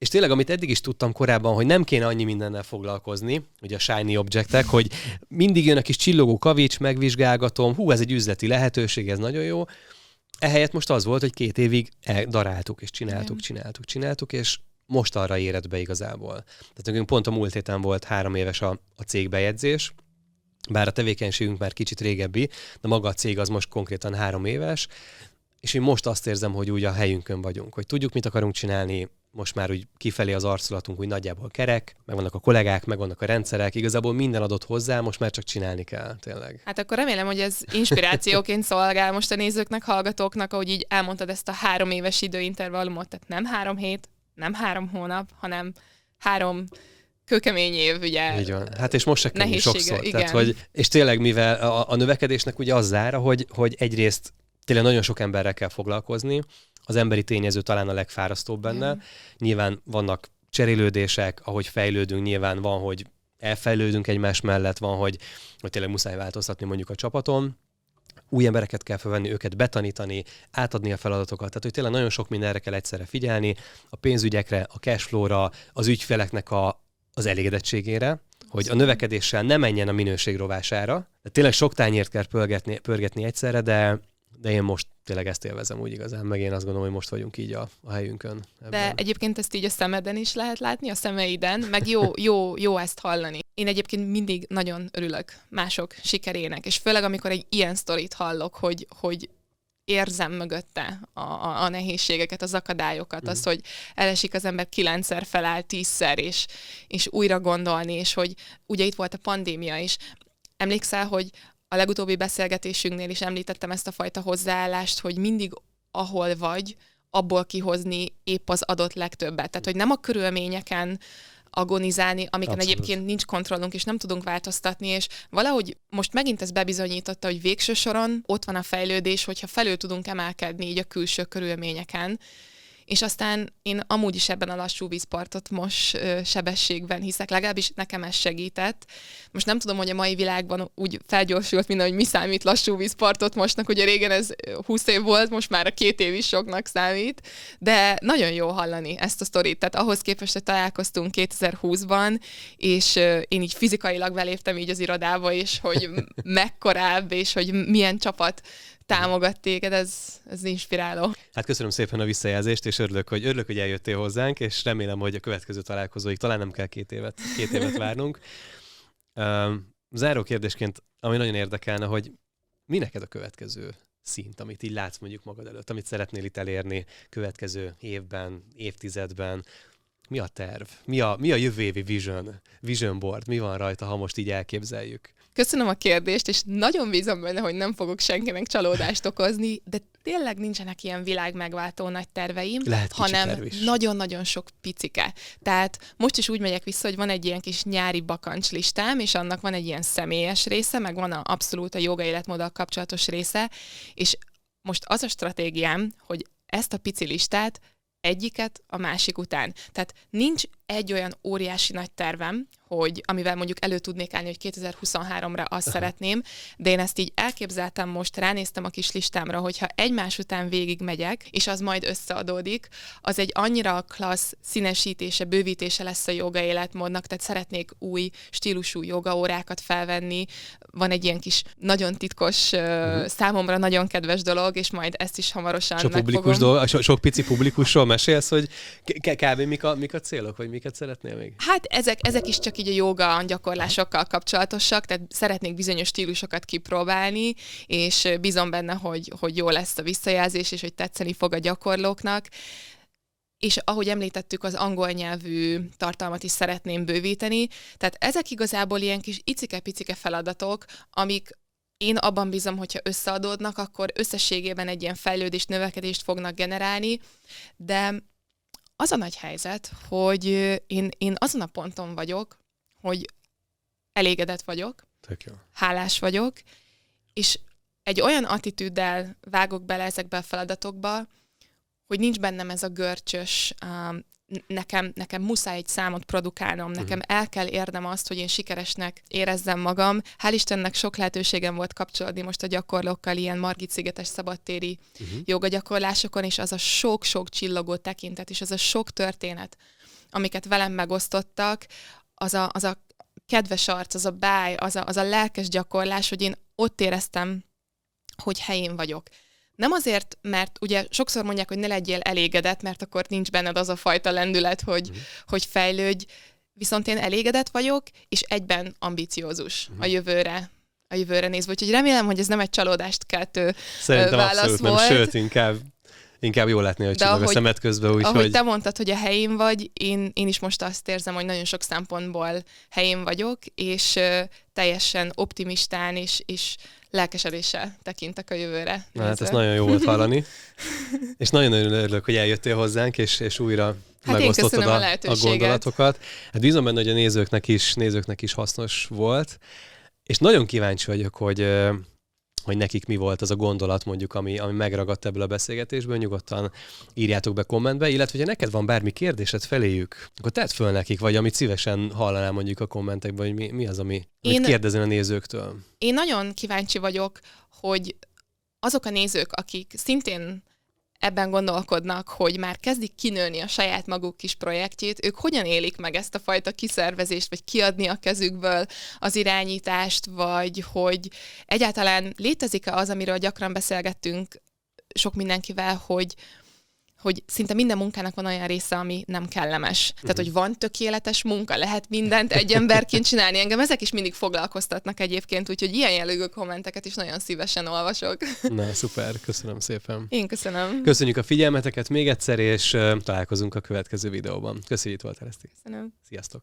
és tényleg, amit eddig is tudtam korábban, hogy nem kéne annyi mindennel foglalkozni, ugye a shiny objectek, hogy mindig jön a kis csillogó kavics, megvizsgálgatom, hú, ez egy üzleti lehetőség, ez nagyon jó. Ehelyett most az volt, hogy két évig daráltuk, és csináltuk, Igen. csináltuk, csináltuk, és most arra érett be igazából. Tehát nekünk pont a múlt héten volt három éves a, a cégbejegyzés, bár a tevékenységünk már kicsit régebbi, de maga a cég az most konkrétan három éves, és én most azt érzem, hogy úgy a helyünkön vagyunk, hogy tudjuk, mit akarunk csinálni, most már úgy kifelé az arculatunk úgy nagyjából kerek, meg vannak a kollégák, meg vannak a rendszerek, igazából minden adott hozzá, most már csak csinálni kell, tényleg. Hát akkor remélem, hogy ez inspirációként szolgál most a nézőknek, hallgatóknak, ahogy így elmondtad ezt a három éves időintervallumot, tehát nem három hét, nem három hónap, hanem három kőkemény év, ugye. Így van. Hát és most se könnyű sokszor. Igen. Tehát, hogy, és tényleg, mivel a, a növekedésnek ugye az zára, hogy, hogy egyrészt tényleg nagyon sok emberrel kell foglalkozni, az emberi tényező talán a legfárasztóbb benne. Mm. Nyilván vannak cserélődések, ahogy fejlődünk, nyilván van, hogy elfejlődünk egymás mellett, van, hogy, hogy tényleg muszáj változtatni mondjuk a csapaton, új embereket kell felvenni, őket betanítani, átadni a feladatokat. Tehát, hogy tényleg nagyon sok mindenre kell egyszerre figyelni, a pénzügyekre, a cashflow-ra, az ügyfeleknek a, az elégedettségére, hogy a növekedéssel ne menjen a minőség rovására. De tényleg sok tányért kell pörgetni, pörgetni egyszerre, de, de én most tényleg ezt élvezem úgy igazán, meg én azt gondolom, hogy most vagyunk így a, a helyünkön. Ebben. De egyébként ezt így a szemeden is lehet látni, a szemeiden, meg jó, <laughs> jó, jó ezt hallani. Én egyébként mindig nagyon örülök mások sikerének, és főleg amikor egy ilyen sztorit hallok, hogy, hogy érzem mögötte a, a, a nehézségeket, az akadályokat, mm. az, hogy elesik az ember kilencszer, feláll tízszer, és, és újra gondolni, és hogy ugye itt volt a pandémia is. Emlékszel, hogy a legutóbbi beszélgetésünknél is említettem ezt a fajta hozzáállást, hogy mindig ahol vagy, abból kihozni épp az adott legtöbbet. Tehát, hogy nem a körülményeken agonizálni, amiken Abszolút. egyébként nincs kontrollunk, és nem tudunk változtatni, és valahogy most megint ez bebizonyította, hogy végső soron ott van a fejlődés, hogyha felül tudunk emelkedni így a külső körülményeken, és aztán én amúgy is ebben a lassú vízpartot most sebességben hiszek, legalábbis nekem ez segített. Most nem tudom, hogy a mai világban úgy felgyorsult minden, hogy mi számít lassú vízpartot mostnak, ugye régen ez 20 év volt, most már a két év is soknak számít, de nagyon jó hallani ezt a sztorit. Tehát ahhoz képest, hogy találkoztunk 2020-ban, és én így fizikailag beléptem így az irodába, és hogy <laughs> mekkorább, és hogy milyen csapat támogat téged, ez, ez inspiráló. Hát köszönöm szépen a visszajelzést, és örülök, hogy, örülök, hogy eljöttél hozzánk, és remélem, hogy a következő találkozóig talán nem kell két évet, két évet várnunk. Záró kérdésként, ami nagyon érdekelne, hogy mi neked a következő szint, amit így látsz mondjuk magad előtt, amit szeretnél itt elérni következő évben, évtizedben, mi a terv? Mi a, mi a jövő évi vision, vision board? Mi van rajta, ha most így elképzeljük? Köszönöm a kérdést, és nagyon bízom benne, hogy nem fogok senkinek csalódást okozni, de tényleg nincsenek ilyen világ megváltó nagy terveim, Lehet hanem nagyon-nagyon sok picike. Tehát most is úgy megyek vissza, hogy van egy ilyen kis nyári bakancs listám, és annak van egy ilyen személyes része, meg van a abszolút a joga életmóddal kapcsolatos része, és most az a stratégiám, hogy ezt a pici listát egyiket a másik után. Tehát nincs egy olyan óriási nagy tervem, hogy amivel mondjuk elő tudnék állni, hogy 2023-ra azt Aha. szeretném, de én ezt így elképzeltem most, ránéztem a kis listámra, hogyha egymás után végig megyek, és az majd összeadódik, az egy annyira klassz színesítése, bővítése lesz a joga életmódnak, tehát szeretnék új stílusú jogaórákat felvenni, van egy ilyen kis nagyon titkos, uh-huh. számomra nagyon kedves dolog, és majd ezt is hamarosan sok publikus dolog, so, sok pici publikusról mesélsz, hogy kb. mik a, mik a célok, vagy miket szeretnél még? Hát ezek, ezek is csak így a joga gyakorlásokkal kapcsolatosak, tehát szeretnék bizonyos stílusokat kipróbálni, és bízom benne, hogy, hogy jó lesz a visszajelzés, és hogy tetszeni fog a gyakorlóknak és ahogy említettük, az angol nyelvű tartalmat is szeretném bővíteni. Tehát ezek igazából ilyen kis icike-picike feladatok, amik én abban bízom, hogyha összeadódnak, akkor összességében egy ilyen fejlődést, növekedést fognak generálni, de az a nagy helyzet, hogy én, én azon a ponton vagyok, hogy elégedett vagyok, Tök jó. hálás vagyok, és egy olyan attitűddel vágok bele ezekbe a feladatokba, hogy nincs bennem ez a görcsös, um, nekem, nekem muszáj egy számot produkálnom, nekem uh-huh. el kell érnem azt, hogy én sikeresnek érezzem magam. Hál' Istennek sok lehetőségem volt kapcsolódni most a gyakorlókkal ilyen Margit szigetes szabadtéri uh-huh. jogagyakorlásokon, és az a sok-sok csillogó tekintet, és az a sok történet, amiket velem megosztottak, az a, az a kedves arc, az a báj, az a, az a lelkes gyakorlás, hogy én ott éreztem, hogy helyén vagyok. Nem azért, mert ugye sokszor mondják, hogy ne legyél elégedett, mert akkor nincs benned az a fajta lendület, hogy, mm. hogy fejlődj, viszont én elégedett vagyok, és egyben ambiciózus mm. a jövőre a jövőre nézve. Úgyhogy remélem, hogy ez nem egy csalódást keltő Szerintem válasz abszolút volt. nem, sőt, inkább inkább jó látni, hogy csillag a szemed közben. Úgy, ahogy hogy... te mondtad, hogy a helyén vagy, én, én is most azt érzem, hogy nagyon sok szempontból helyén vagyok, és uh, teljesen optimistán és, és lelkesedéssel tekintek a jövőre. Na, hát ez nagyon jó volt hallani. <laughs> és nagyon örülök, hogy eljöttél hozzánk, és, és újra hát megosztottad a, a, a gondolatokat. Hát bízom benne, hogy a nézőknek is, nézőknek is hasznos volt. És nagyon kíváncsi vagyok, hogy hogy nekik mi volt az a gondolat mondjuk, ami, ami megragadt ebből a beszélgetésből, nyugodtan írjátok be kommentbe, illetve ha neked van bármi kérdésed feléjük, akkor tedd föl nekik, vagy amit szívesen hallanál mondjuk a kommentekben, hogy mi, mi az, ami, én, kérdezen a nézőktől. Én nagyon kíváncsi vagyok, hogy azok a nézők, akik szintén ebben gondolkodnak, hogy már kezdik kinőni a saját maguk kis projektjét, ők hogyan élik meg ezt a fajta kiszervezést, vagy kiadni a kezükből az irányítást, vagy hogy egyáltalán létezik-e az, amiről gyakran beszélgettünk sok mindenkivel, hogy, hogy szinte minden munkának van olyan része, ami nem kellemes. Uh-huh. Tehát, hogy van tökéletes munka, lehet mindent egy emberként csinálni. Engem ezek is mindig foglalkoztatnak egyébként, úgyhogy ilyen jellegű kommenteket is nagyon szívesen olvasok. Na, szuper, köszönöm szépen. Én köszönöm. Köszönjük a figyelmeteket még egyszer, és találkozunk a következő videóban. Köszönjük, hogy itt voltál, Eszti. Köszönöm. Sziasztok.